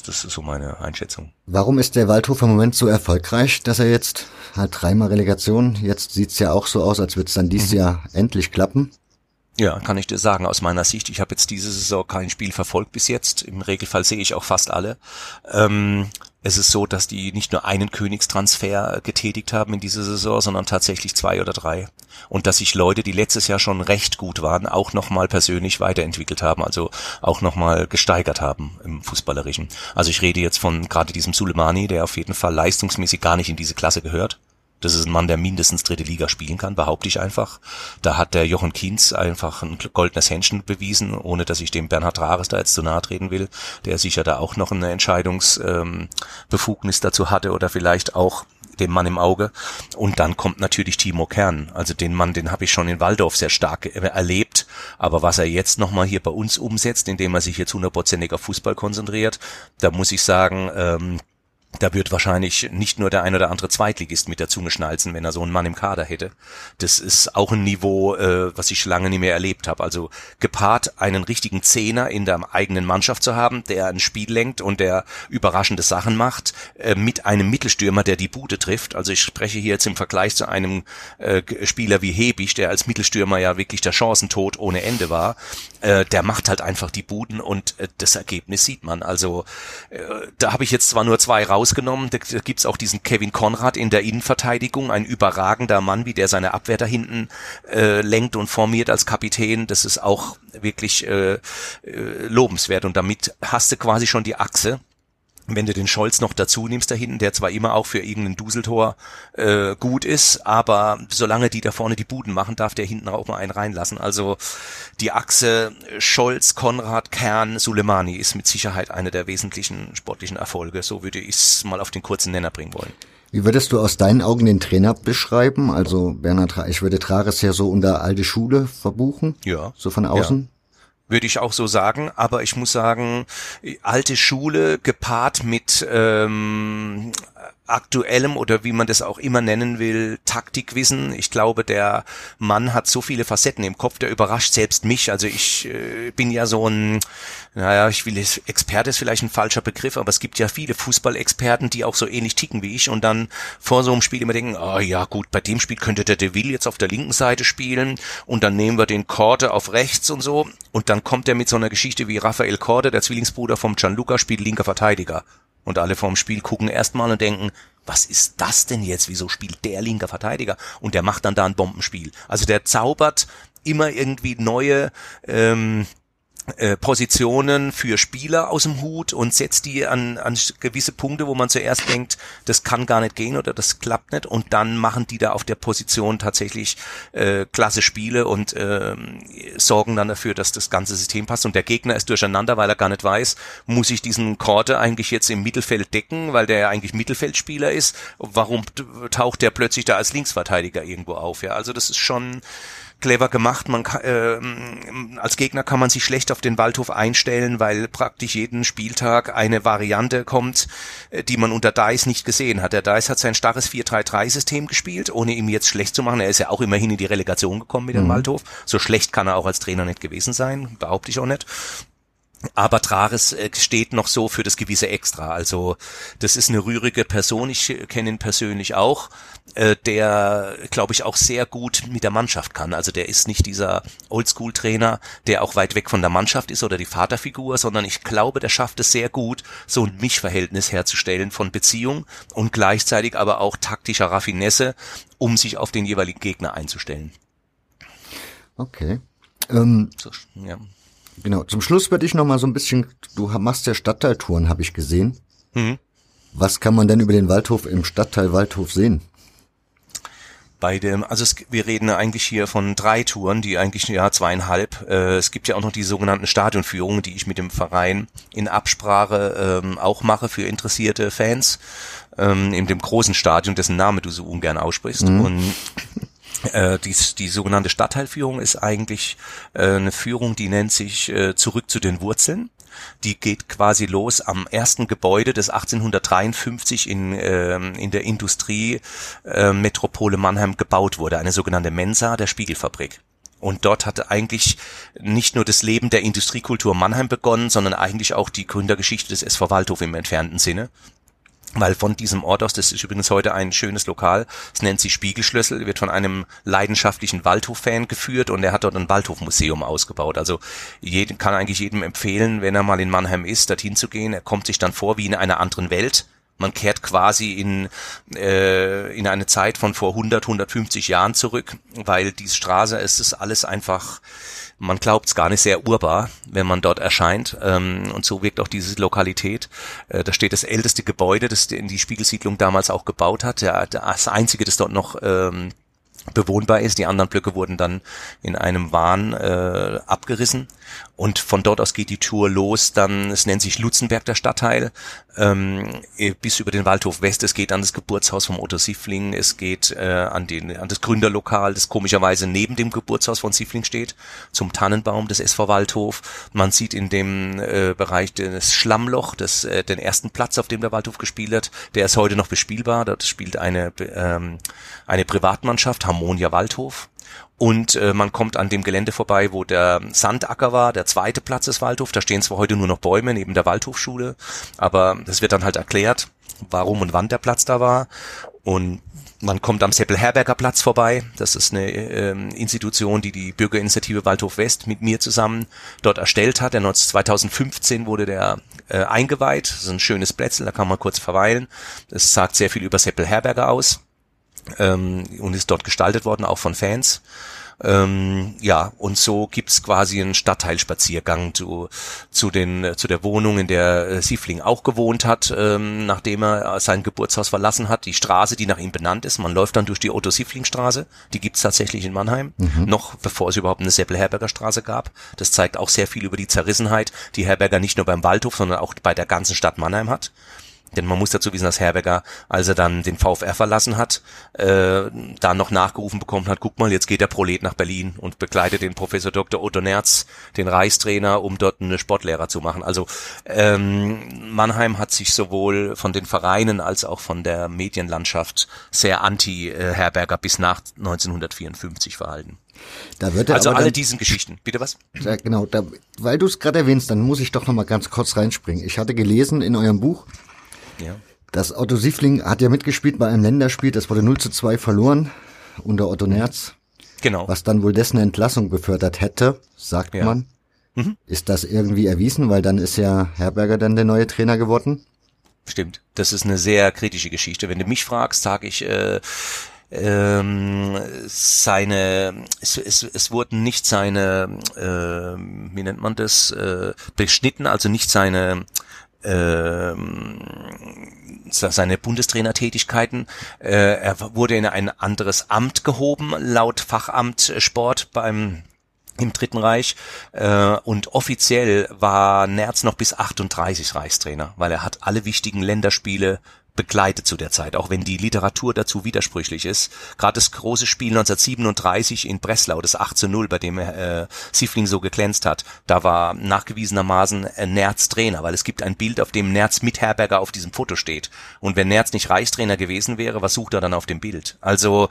S12: Das, ist so meine Einschätzung.
S11: Warum ist der Waldhof im Moment so erfolgreich, dass er jetzt hat dreimal Relegation? Jetzt sieht's ja auch so aus, als würde es dann dieses mhm. Jahr endlich klappen.
S12: Ja, kann ich dir sagen, aus meiner Sicht. Ich habe jetzt diese Saison kein Spiel verfolgt bis jetzt. Im Regelfall sehe ich auch fast alle. Ähm, es ist so, dass die nicht nur einen Königstransfer getätigt haben in dieser Saison, sondern tatsächlich zwei oder drei. Und dass sich Leute, die letztes Jahr schon recht gut waren, auch nochmal persönlich weiterentwickelt haben, also auch nochmal gesteigert haben im Fußballerischen. Also ich rede jetzt von gerade diesem Suleimani, der auf jeden Fall leistungsmäßig gar nicht in diese Klasse gehört. Das ist ein Mann, der mindestens dritte Liga spielen kann, behaupte ich einfach. Da hat der Jochen Kienz einfach ein goldenes Händchen bewiesen, ohne dass ich dem Bernhard Rares da jetzt zu nahe treten will, der sicher da auch noch eine Entscheidungsbefugnis ähm, dazu hatte oder vielleicht auch dem Mann im Auge. Und dann kommt natürlich Timo Kern. Also den Mann, den habe ich schon in Waldorf sehr stark erlebt. Aber was er jetzt nochmal hier bei uns umsetzt, indem er sich jetzt hundertprozentig auf Fußball konzentriert, da muss ich sagen, ähm, da wird wahrscheinlich nicht nur der ein oder andere Zweitligist mit der Zunge schnalzen, wenn er so einen Mann im Kader hätte. Das ist auch ein Niveau, äh, was ich lange nicht mehr erlebt habe. Also gepaart einen richtigen Zehner in der eigenen Mannschaft zu haben, der ein Spiel lenkt und der überraschende Sachen macht, äh, mit einem Mittelstürmer, der die Bude trifft. Also ich spreche hier jetzt im Vergleich zu einem äh, Spieler wie Hebig, der als Mittelstürmer ja wirklich der Chancentod ohne Ende war. Äh, der macht halt einfach die Buden und äh, das Ergebnis sieht man. Also äh, da habe ich jetzt zwar nur zwei raus rausgenommen. Da, gibt's auch diesen Kevin Konrad in der Innenverteidigung, ein überragender Mann, wie der seine Abwehr da hinten äh, lenkt und formiert als Kapitän. Das ist auch wirklich äh, äh, lobenswert. Und damit hast du quasi schon die Achse wenn du den Scholz noch dazu nimmst da hinten, der zwar immer auch für irgendein Duseltor äh, gut ist, aber solange die da vorne die Buden machen, darf der hinten auch mal einen reinlassen. Also die Achse Scholz, Konrad, Kern, Suleimani ist mit Sicherheit eine der wesentlichen sportlichen Erfolge. So würde ich es mal auf den kurzen Nenner bringen wollen.
S11: Wie würdest du aus deinen Augen den Trainer beschreiben? Also Bernhard, ich würde Trares ja so unter alte Schule verbuchen.
S12: Ja.
S11: So von außen.
S12: Ja würde ich auch so sagen. Aber ich muss sagen, alte Schule gepaart mit ähm, aktuellem oder wie man das auch immer nennen will, Taktikwissen. Ich glaube, der Mann hat so viele Facetten im Kopf, der überrascht selbst mich. Also ich äh, bin ja so ein, naja, ich will Experte ist vielleicht ein falscher Begriff, aber es gibt ja viele Fußballexperten, die auch so ähnlich ticken wie ich und dann vor so einem Spiel immer denken, oh ja gut, bei dem Spiel könnte der Deville jetzt auf der linken Seite spielen und dann nehmen wir den Korte auf rechts und so und dann kommt er mit so einer Geschichte wie Raphael Korte, der Zwillingsbruder vom Gianluca, spielt linker Verteidiger. Und alle vorm Spiel gucken erstmal und denken, was ist das denn jetzt? Wieso spielt der linker Verteidiger? Und der macht dann da ein Bombenspiel. Also der zaubert immer irgendwie neue ähm, äh, Positionen für Spieler aus dem Hut und setzt die an, an gewisse Punkte, wo man zuerst denkt, das kann gar nicht gehen oder das klappt nicht. Und dann machen die da auf der Position tatsächlich äh, klasse Spiele und äh, sorgen dann dafür, dass das ganze System passt. Und der Gegner ist durcheinander, weil er gar nicht weiß, muss ich diesen Korte eigentlich jetzt im Mittelfeld decken, weil der ja eigentlich Mittelfeldspieler ist, warum taucht der plötzlich da als Linksverteidiger irgendwo auf, ja, also das ist schon clever gemacht. Man kann, äh, als Gegner kann man sich schlecht auf den Waldhof einstellen, weil praktisch jeden Spieltag eine Variante kommt, äh, die man unter Dice nicht gesehen hat. Der Dice hat sein starres 4-3-3-System gespielt, ohne ihm jetzt schlecht zu machen. Er ist ja auch immerhin in die Relegation gekommen mit dem mhm. Waldhof. So schlecht kann er auch als Trainer nicht gewesen sein, behaupte ich auch nicht. Aber Trares äh, steht noch so für das gewisse Extra. Also das ist eine rührige Person, ich kenne ihn persönlich auch, äh, der, glaube ich, auch sehr gut mit der Mannschaft kann. Also der ist nicht dieser Oldschool-Trainer, der auch weit weg von der Mannschaft ist oder die Vaterfigur, sondern ich glaube, der schafft es sehr gut, so ein Mischverhältnis herzustellen von Beziehung und gleichzeitig aber auch taktischer Raffinesse, um sich auf den jeweiligen Gegner einzustellen.
S11: Okay. Ähm, so, ja. Genau. Zum Schluss würde ich noch mal so ein bisschen, du machst ja Stadtteiltouren, habe ich gesehen. Mhm. Was kann man denn über den Waldhof im Stadtteil Waldhof sehen?
S12: Bei dem, also es, wir reden eigentlich hier von drei Touren, die eigentlich ja zweieinhalb. Äh, es gibt ja auch noch die sogenannten Stadionführungen, die ich mit dem Verein in Absprache ähm, auch mache für interessierte Fans ähm, in dem großen Stadion, dessen Name du so ungern aussprichst. Mhm. Und äh, die, die sogenannte Stadtteilführung ist eigentlich äh, eine Führung, die nennt sich äh, Zurück zu den Wurzeln. Die geht quasi los am ersten Gebäude, das 1853 in, äh, in der Industriemetropole äh, Mannheim gebaut wurde, eine sogenannte Mensa der Spiegelfabrik. Und dort hatte eigentlich nicht nur das Leben der Industriekultur Mannheim begonnen, sondern eigentlich auch die Gründergeschichte des SV Waldhof im entfernten Sinne weil von diesem Ort aus, das ist übrigens heute ein schönes Lokal, es nennt sich Spiegelschlüssel, wird von einem leidenschaftlichen Waldhof-Fan geführt und er hat dort ein Waldhof-Museum ausgebaut. Also jeden, kann eigentlich jedem empfehlen, wenn er mal in Mannheim ist, dorthin zu gehen. Er kommt sich dann vor wie in einer anderen Welt. Man kehrt quasi in, äh, in eine Zeit von vor 100, 150 Jahren zurück, weil diese Straße, es ist alles einfach man glaubt es gar nicht sehr urbar, wenn man dort erscheint. Ähm, und so wirkt auch diese Lokalität. Äh, da steht das älteste Gebäude, das in die Spiegelsiedlung damals auch gebaut hat. Der, das einzige, das dort noch ähm, bewohnbar ist. Die anderen Blöcke wurden dann in einem Wahn äh, abgerissen. Und von dort aus geht die Tour los. Dann, es nennt sich Lutzenberg der Stadtteil, ähm, bis über den Waldhof West. Es geht an das Geburtshaus vom Otto Siffling. Es geht äh, an, den, an das Gründerlokal, das komischerweise neben dem Geburtshaus von Siffling steht, zum Tannenbaum des SV Waldhof. Man sieht in dem äh, Bereich das Schlammloch, das, äh, den ersten Platz, auf dem der Waldhof gespielt hat. Der ist heute noch bespielbar. Dort spielt eine, ähm, eine Privatmannschaft, Harmonia Waldhof. Und äh, man kommt an dem Gelände vorbei, wo der Sandacker war, der zweite Platz des Waldhof. Da stehen zwar heute nur noch Bäume neben der Waldhofschule, aber das wird dann halt erklärt, warum und wann der Platz da war. Und man kommt am Seppel-Herberger Platz vorbei. Das ist eine ähm, Institution, die die Bürgerinitiative Waldhof West mit mir zusammen dort erstellt hat. Der 2015 wurde der äh, eingeweiht. Das ist ein schönes Plätzchen, da kann man kurz verweilen. Das sagt sehr viel über Seppel-Herberger aus ähm, und ist dort gestaltet worden, auch von Fans. Ähm, ja, und so gibt's quasi einen Stadtteilspaziergang zu, zu, den, zu der Wohnung, in der äh, Siefling auch gewohnt hat, ähm, nachdem er sein Geburtshaus verlassen hat. Die Straße, die nach ihm benannt ist. Man läuft dann durch die Otto-Siefling-Straße. Die gibt's tatsächlich in Mannheim. Mhm. Noch bevor es überhaupt eine Seppel-Herberger Straße gab. Das zeigt auch sehr viel über die Zerrissenheit, die Herberger nicht nur beim Waldhof, sondern auch bei der ganzen Stadt Mannheim hat. Denn man muss dazu wissen, dass Herberger, als er dann den VfR verlassen hat, äh, da noch nachgerufen bekommen hat, guck mal, jetzt geht der Prolet nach Berlin und begleitet den Professor Dr. Otto Nerz, den Reichstrainer, um dort eine Sportlehrer zu machen. Also ähm, Mannheim hat sich sowohl von den Vereinen als auch von der Medienlandschaft sehr anti-Herberger bis nach 1954 verhalten.
S11: Da
S12: also alle
S11: dann,
S12: diesen Geschichten. Bitte was?
S11: Ja, genau, da, weil du es gerade erwähnst, dann muss ich doch noch mal ganz kurz reinspringen. Ich hatte gelesen in eurem Buch,
S12: ja.
S11: Das Otto Siefling hat ja mitgespielt bei einem Länderspiel, das wurde 0 zu 2 verloren unter Otto Nerz.
S12: Genau.
S11: Was dann wohl dessen Entlassung befördert hätte, sagt ja. man. Mhm. Ist das irgendwie erwiesen, weil dann ist ja Herberger dann der neue Trainer geworden?
S12: Stimmt. Das ist eine sehr kritische Geschichte. Wenn du mich fragst, sage ich, äh, ähm, seine es, es, es wurden nicht seine äh, wie nennt man das äh, beschnitten also nicht seine seine Bundestrainertätigkeiten. Äh, er wurde in ein anderes Amt gehoben, laut Fachamt Sport beim im Dritten Reich äh, und offiziell war Nerz noch bis 38 Reichstrainer, weil er hat alle wichtigen Länderspiele begleitet zu der Zeit, auch wenn die Literatur dazu widersprüchlich ist. Gerade das große Spiel 1937 in Breslau, das 8 zu 0, bei dem äh, Siefling so geglänzt hat, da war nachgewiesenermaßen äh, Nerz Trainer, weil es gibt ein Bild, auf dem Nerz mit Herberger auf diesem Foto steht. Und wenn Nerz nicht Reichstrainer gewesen wäre, was sucht er dann auf dem Bild? Also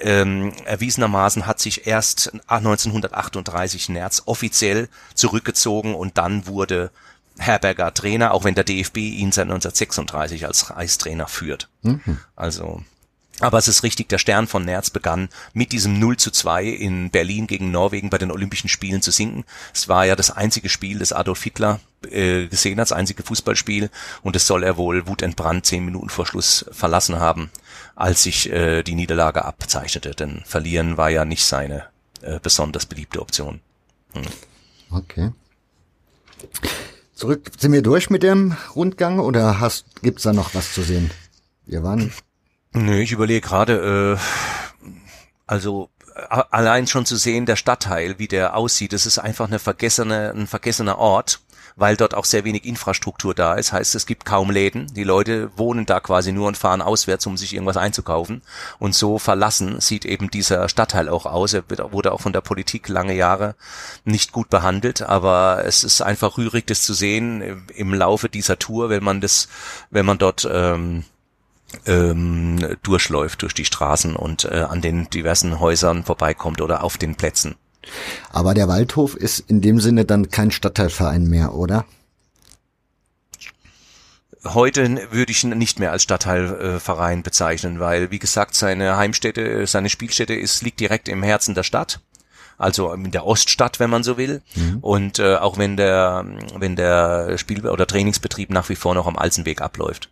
S12: ähm, erwiesenermaßen hat sich erst 1938 Nerz offiziell zurückgezogen und dann wurde Herberger Trainer, auch wenn der DFB ihn seit 1936 als Reichstrainer führt. Mhm. Also, aber es ist richtig, der Stern von Nerz begann mit diesem 0 zu 2 in Berlin gegen Norwegen bei den Olympischen Spielen zu sinken. Es war ja das einzige Spiel, das Adolf Hitler äh, gesehen hat, das einzige Fußballspiel und es soll er wohl wutentbrannt zehn Minuten vor Schluss verlassen haben, als sich äh, die Niederlage abzeichnete. Denn verlieren war ja nicht seine äh, besonders beliebte Option.
S11: Hm. Okay. Zurück, sind wir durch mit dem Rundgang oder hast, gibt's da noch was zu sehen? Wir waren.
S12: Nö, ich überlege gerade, äh, also allein schon zu sehen, der Stadtteil, wie der aussieht, das ist einfach eine vergessene, ein vergessener Ort weil dort auch sehr wenig Infrastruktur da ist. Heißt, es gibt kaum Läden. Die Leute wohnen da quasi nur und fahren auswärts, um sich irgendwas einzukaufen. Und so verlassen sieht eben dieser Stadtteil auch aus. Er wurde auch von der Politik lange Jahre nicht gut behandelt, aber es ist einfach rührig, das zu sehen im Laufe dieser Tour, wenn man das, wenn man dort ähm, ähm, durchläuft durch die Straßen und äh, an den diversen Häusern vorbeikommt oder auf den Plätzen.
S11: Aber der Waldhof ist in dem Sinne dann kein Stadtteilverein mehr, oder?
S12: Heute würde ich ihn nicht mehr als Stadtteilverein bezeichnen, weil, wie gesagt, seine Heimstätte, seine Spielstätte ist, liegt direkt im Herzen der Stadt also in der Oststadt, wenn man so will. Mhm. Und äh, auch wenn der, wenn der Spiel- oder Trainingsbetrieb nach wie vor noch am Alzenweg abläuft.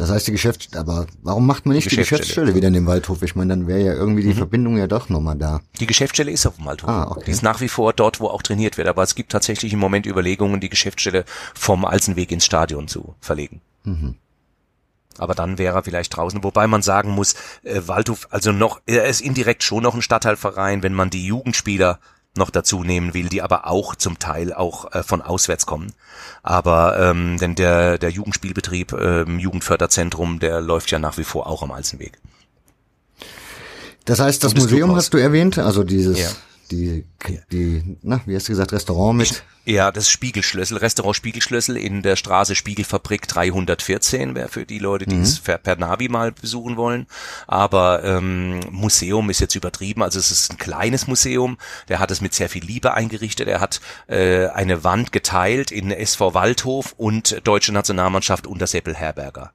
S11: Das heißt die Geschäftsstelle, aber warum macht man nicht die Geschäftsstelle, die Geschäftsstelle wieder in dem Waldhof? Ich meine, dann wäre ja irgendwie die mhm. Verbindung ja doch nochmal da.
S12: Die Geschäftsstelle ist auf dem Waldhof. Ah, okay. Die ist nach wie vor dort, wo auch trainiert wird. Aber es gibt tatsächlich im Moment Überlegungen, die Geschäftsstelle vom Alzenweg ins Stadion zu verlegen. Mhm. Aber dann wäre er vielleicht draußen, wobei man sagen muss, äh, Waldhof, also noch, er ist indirekt schon noch ein Stadtteilverein, wenn man die Jugendspieler noch dazu nehmen will, die aber auch zum Teil auch äh, von auswärts kommen. Aber ähm, denn der, der Jugendspielbetrieb, ähm, Jugendförderzentrum, der läuft ja nach wie vor auch am Alzenweg.
S11: Das heißt, das Museum hast du erwähnt, also dieses ja die, die, na, wie hast du gesagt, Restaurant mit?
S12: Ja, das Spiegelschlüssel, Restaurant Spiegelschlüssel in der Straße Spiegelfabrik 314 wäre für die Leute, die mhm. es per, per Navi mal besuchen wollen. Aber ähm, Museum ist jetzt übertrieben, also es ist ein kleines Museum, der hat es mit sehr viel Liebe eingerichtet, er hat äh, eine Wand geteilt in SV Waldhof und Deutsche Nationalmannschaft unter Seppel Herberger.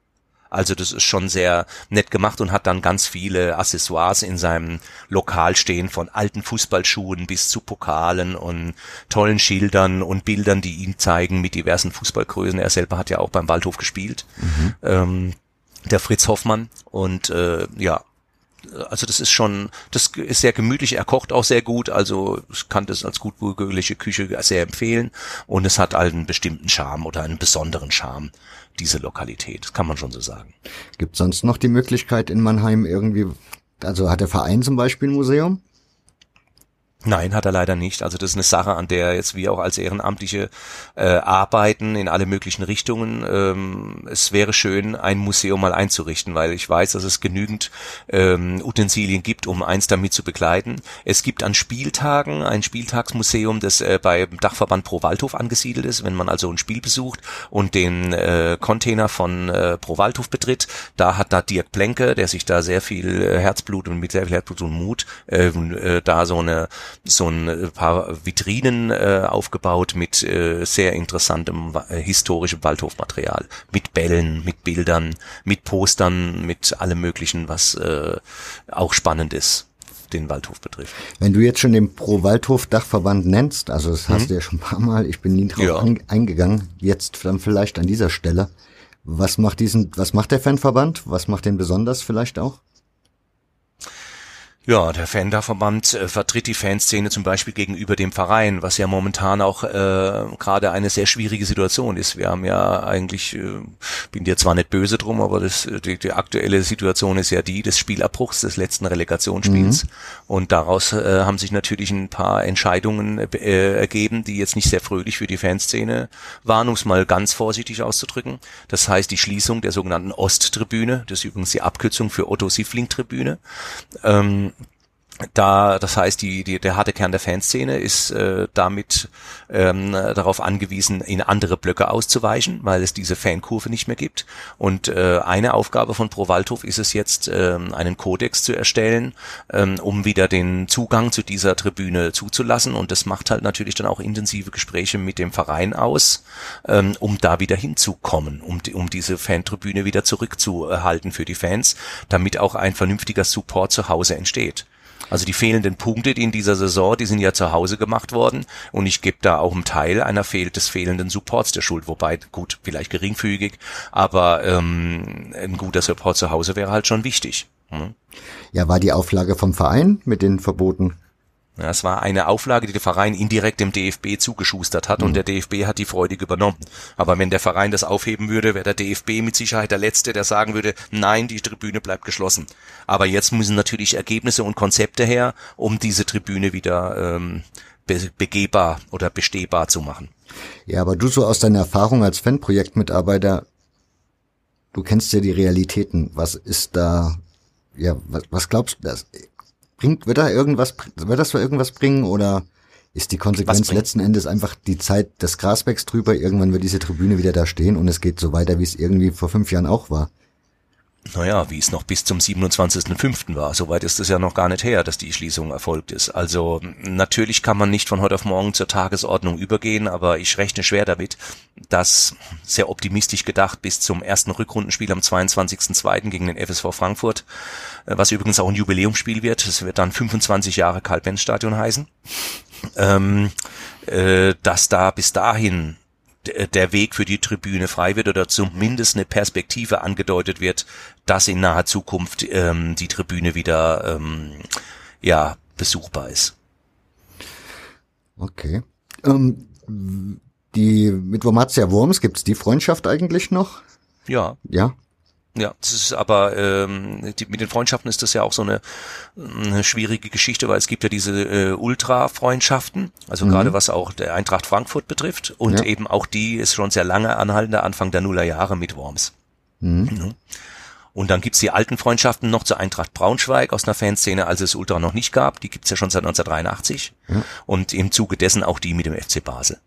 S12: Also das ist schon sehr nett gemacht und hat dann ganz viele Accessoires in seinem Lokal stehen, von alten Fußballschuhen bis zu Pokalen und tollen Schildern und Bildern, die ihn zeigen mit diversen Fußballgrößen. Er selber hat ja auch beim Waldhof gespielt. Mhm. Ähm, der Fritz Hoffmann und äh, ja, also das ist schon, das ist sehr gemütlich. Er kocht auch sehr gut, also ich kann das als gutbürgerliche Küche sehr empfehlen. Und es hat einen bestimmten Charme oder einen besonderen Charme, diese Lokalität. Das kann man schon so sagen.
S11: Gibt sonst noch die Möglichkeit in Mannheim irgendwie, also hat der Verein zum Beispiel ein Museum?
S12: Nein, hat er leider nicht. Also das ist eine Sache, an der jetzt wir auch als Ehrenamtliche äh, arbeiten in alle möglichen Richtungen. Ähm, es wäre schön, ein Museum mal einzurichten, weil ich weiß, dass es genügend ähm, Utensilien gibt, um eins damit zu begleiten. Es gibt an Spieltagen ein Spieltagsmuseum, das äh, beim Dachverband Pro Waldhof angesiedelt ist. Wenn man also ein Spiel besucht und den äh, Container von äh, Pro Waldhof betritt, da hat da Dirk Plenke, der sich da sehr viel äh, Herzblut und mit sehr viel Herzblut und Mut äh, äh, da so eine so ein äh, paar Vitrinen äh, aufgebaut mit äh, sehr interessantem äh, historischem Waldhofmaterial, mit Bällen, mit Bildern, mit Postern, mit allem möglichen, was äh, auch spannend ist den Waldhof betrifft.
S11: Wenn du jetzt schon den Pro Waldhof Dachverband nennst, also das hast mhm. du ja schon ein paar Mal, ich bin nie drauf ja. eingegangen, jetzt dann vielleicht an dieser Stelle. Was macht diesen, was macht der Fanverband? Was macht den besonders vielleicht auch?
S12: Ja, der Fender-Verband äh, vertritt die Fanszene zum Beispiel gegenüber dem Verein, was ja momentan auch äh, gerade eine sehr schwierige Situation ist. Wir haben ja eigentlich, äh, bin dir zwar nicht böse drum, aber das, die, die aktuelle Situation ist ja die des Spielabbruchs des letzten Relegationsspiels. Mhm. Und daraus äh, haben sich natürlich ein paar Entscheidungen äh, ergeben, die jetzt nicht sehr fröhlich für die Fanszene waren, um es mal ganz vorsichtig auszudrücken. Das heißt die Schließung der sogenannten Osttribüne, das ist übrigens die Abkürzung für Otto-Siffling-Tribüne. Ähm, da, das heißt, die, die, der harte Kern der Fanszene ist äh, damit ähm, darauf angewiesen, in andere Blöcke auszuweichen, weil es diese Fankurve nicht mehr gibt. Und äh, eine Aufgabe von Pro Waldhof ist es jetzt, ähm, einen Kodex zu erstellen, ähm, um wieder den Zugang zu dieser Tribüne zuzulassen. Und das macht halt natürlich dann auch intensive Gespräche mit dem Verein aus, ähm, um da wieder hinzukommen, um, um diese Fantribüne wieder zurückzuhalten für die Fans, damit auch ein vernünftiger Support zu Hause entsteht. Also die fehlenden Punkte die in dieser Saison, die sind ja zu Hause gemacht worden und ich gebe da auch einen Teil einer fehl des fehlenden Supports der Schuld, wobei gut, vielleicht geringfügig, aber ähm, ein guter Support zu Hause wäre halt schon wichtig. Hm?
S11: Ja, war die Auflage vom Verein mit den Verboten
S12: es war eine Auflage, die der Verein indirekt dem DFB zugeschustert hat mhm. und der DFB hat die freudig übernommen. Aber wenn der Verein das aufheben würde, wäre der DFB mit Sicherheit der Letzte, der sagen würde, nein, die Tribüne bleibt geschlossen. Aber jetzt müssen natürlich Ergebnisse und Konzepte her, um diese Tribüne wieder ähm, be begehbar oder bestehbar zu machen.
S11: Ja, aber du so aus deiner Erfahrung als Fanprojektmitarbeiter, du kennst ja die Realitäten. Was ist da, ja, was, was glaubst du, das, Bringt, wird da irgendwas, wird das für irgendwas bringen oder ist die Konsequenz letzten Endes einfach die Zeit des Grasbecks drüber? Irgendwann wird diese Tribüne wieder da stehen und es geht so weiter, wie es irgendwie vor fünf Jahren auch war
S12: naja, wie es noch bis zum 27.05. war. Soweit ist es ja noch gar nicht her, dass die Schließung erfolgt ist. Also natürlich kann man nicht von heute auf morgen zur Tagesordnung übergehen, aber ich rechne schwer damit, dass sehr optimistisch gedacht bis zum ersten Rückrundenspiel am 22.02. gegen den FSV Frankfurt, äh, was übrigens auch ein Jubiläumsspiel wird. Es wird dann 25 Jahre Karl-Benz-Stadion heißen. Ähm, äh, dass da bis dahin der Weg für die Tribüne frei wird oder zumindest eine Perspektive angedeutet wird, dass in naher Zukunft ähm, die Tribüne wieder ähm, ja besuchbar ist.
S11: Okay. Ähm, die mit Wormatia Worms gibt's die Freundschaft eigentlich noch?
S12: Ja.
S11: Ja.
S12: Ja, das ist aber ähm, die, mit den Freundschaften ist das ja auch so eine, eine schwierige Geschichte, weil es gibt ja diese äh, Ultra-Freundschaften, also mhm. gerade was auch der Eintracht Frankfurt betrifft und ja. eben auch die ist schon sehr lange anhaltender Anfang der Nullerjahre mit Worms. Mhm. Mhm. Und dann gibt's die alten Freundschaften noch zur Eintracht Braunschweig aus einer Fanszene, als es Ultra noch nicht gab. Die gibt's ja schon seit 1983. Ja. Und im Zuge dessen auch die mit dem FC Basel.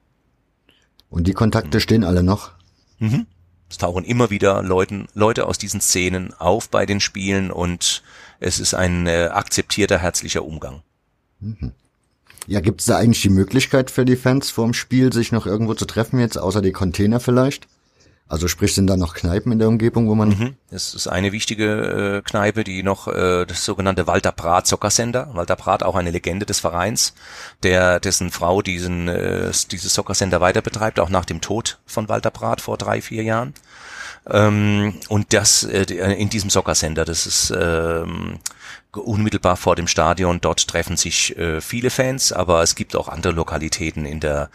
S11: Und die Kontakte stehen alle noch?
S12: Mhm. Es tauchen immer wieder Leuten, Leute aus diesen Szenen auf bei den Spielen und es ist ein äh, akzeptierter, herzlicher Umgang.
S11: Mhm. Ja, gibt es da eigentlich die Möglichkeit für die Fans vorm Spiel, sich noch irgendwo zu treffen jetzt, außer die Container vielleicht? Also sprich, sind da noch Kneipen in der Umgebung, wo man... Mhm.
S12: Das ist eine wichtige äh, Kneipe, die noch äh, das sogenannte Walter Brat Soccer Walter Brat, auch eine Legende des Vereins, der dessen Frau diesen äh, dieses Soccer weiter betreibt, auch nach dem Tod von Walter Brat vor drei, vier Jahren. Ähm, und das äh, in diesem Soccer Center, das ist ähm, unmittelbar vor dem Stadion. Dort treffen sich äh, viele Fans, aber es gibt auch andere Lokalitäten in der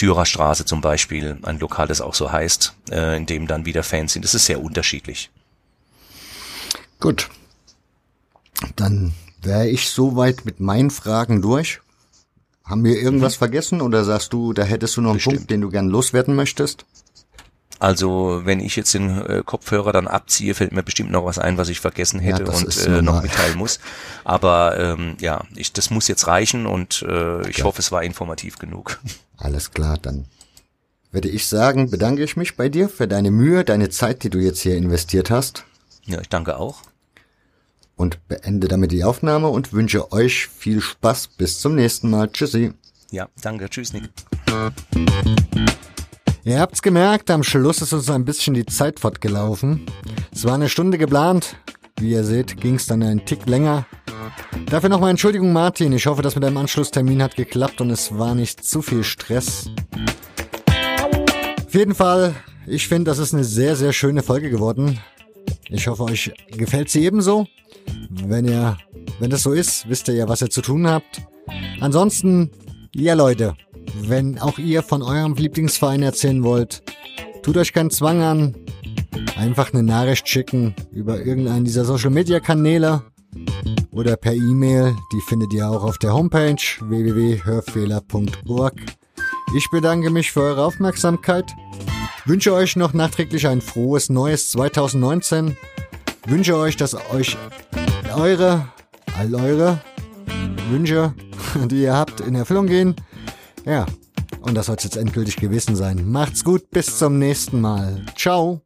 S12: Dürerstraße zum Beispiel, ein Lokal, das auch so heißt, äh, in dem dann wieder Fans sind. Das ist sehr unterschiedlich.
S11: Gut. Dann wäre ich soweit mit meinen Fragen durch. Haben wir irgendwas mhm. vergessen oder sagst du, da hättest du noch einen Bestimmt. Punkt, den du gern loswerden möchtest?
S12: Also wenn ich jetzt den äh, Kopfhörer dann abziehe, fällt mir bestimmt noch was ein, was ich vergessen hätte ja, und äh, noch mitteilen muss. Aber ähm, ja, ich, das muss jetzt reichen und äh, ich ja. hoffe, es war informativ genug.
S11: Alles klar, dann würde ich sagen, bedanke ich mich bei dir für deine Mühe, deine Zeit, die du jetzt hier investiert hast.
S12: Ja, ich danke auch.
S11: Und beende damit die Aufnahme und wünsche euch viel Spaß. Bis zum nächsten Mal. Tschüssi.
S12: Ja, danke. Tschüss, Nick.
S11: Ihr habt's gemerkt, am Schluss ist uns ein bisschen die Zeit fortgelaufen. Es war eine Stunde geplant. Wie ihr seht, ging's dann einen Tick länger. Dafür nochmal Entschuldigung, Martin. Ich hoffe, das mit deinem Anschlusstermin hat geklappt und es war nicht zu viel Stress. Auf jeden Fall, ich finde, das ist eine sehr, sehr schöne Folge geworden. Ich hoffe, euch gefällt sie ebenso. Wenn ihr, wenn das so ist, wisst ihr ja, was ihr zu tun habt. Ansonsten, ja Leute, wenn auch ihr von eurem Lieblingsverein erzählen wollt, tut euch keinen Zwang an. Einfach eine Nachricht schicken über irgendeinen dieser Social Media Kanäle oder per E-Mail. Die findet ihr auch auf der Homepage www.hörfehler.org. Ich bedanke mich für eure Aufmerksamkeit. Wünsche euch noch nachträglich ein frohes neues 2019. Wünsche euch, dass euch eure, all eure Wünsche, die ihr habt, in Erfüllung gehen. Ja, und das soll jetzt endgültig gewesen sein. Macht's gut, bis zum nächsten Mal. Ciao.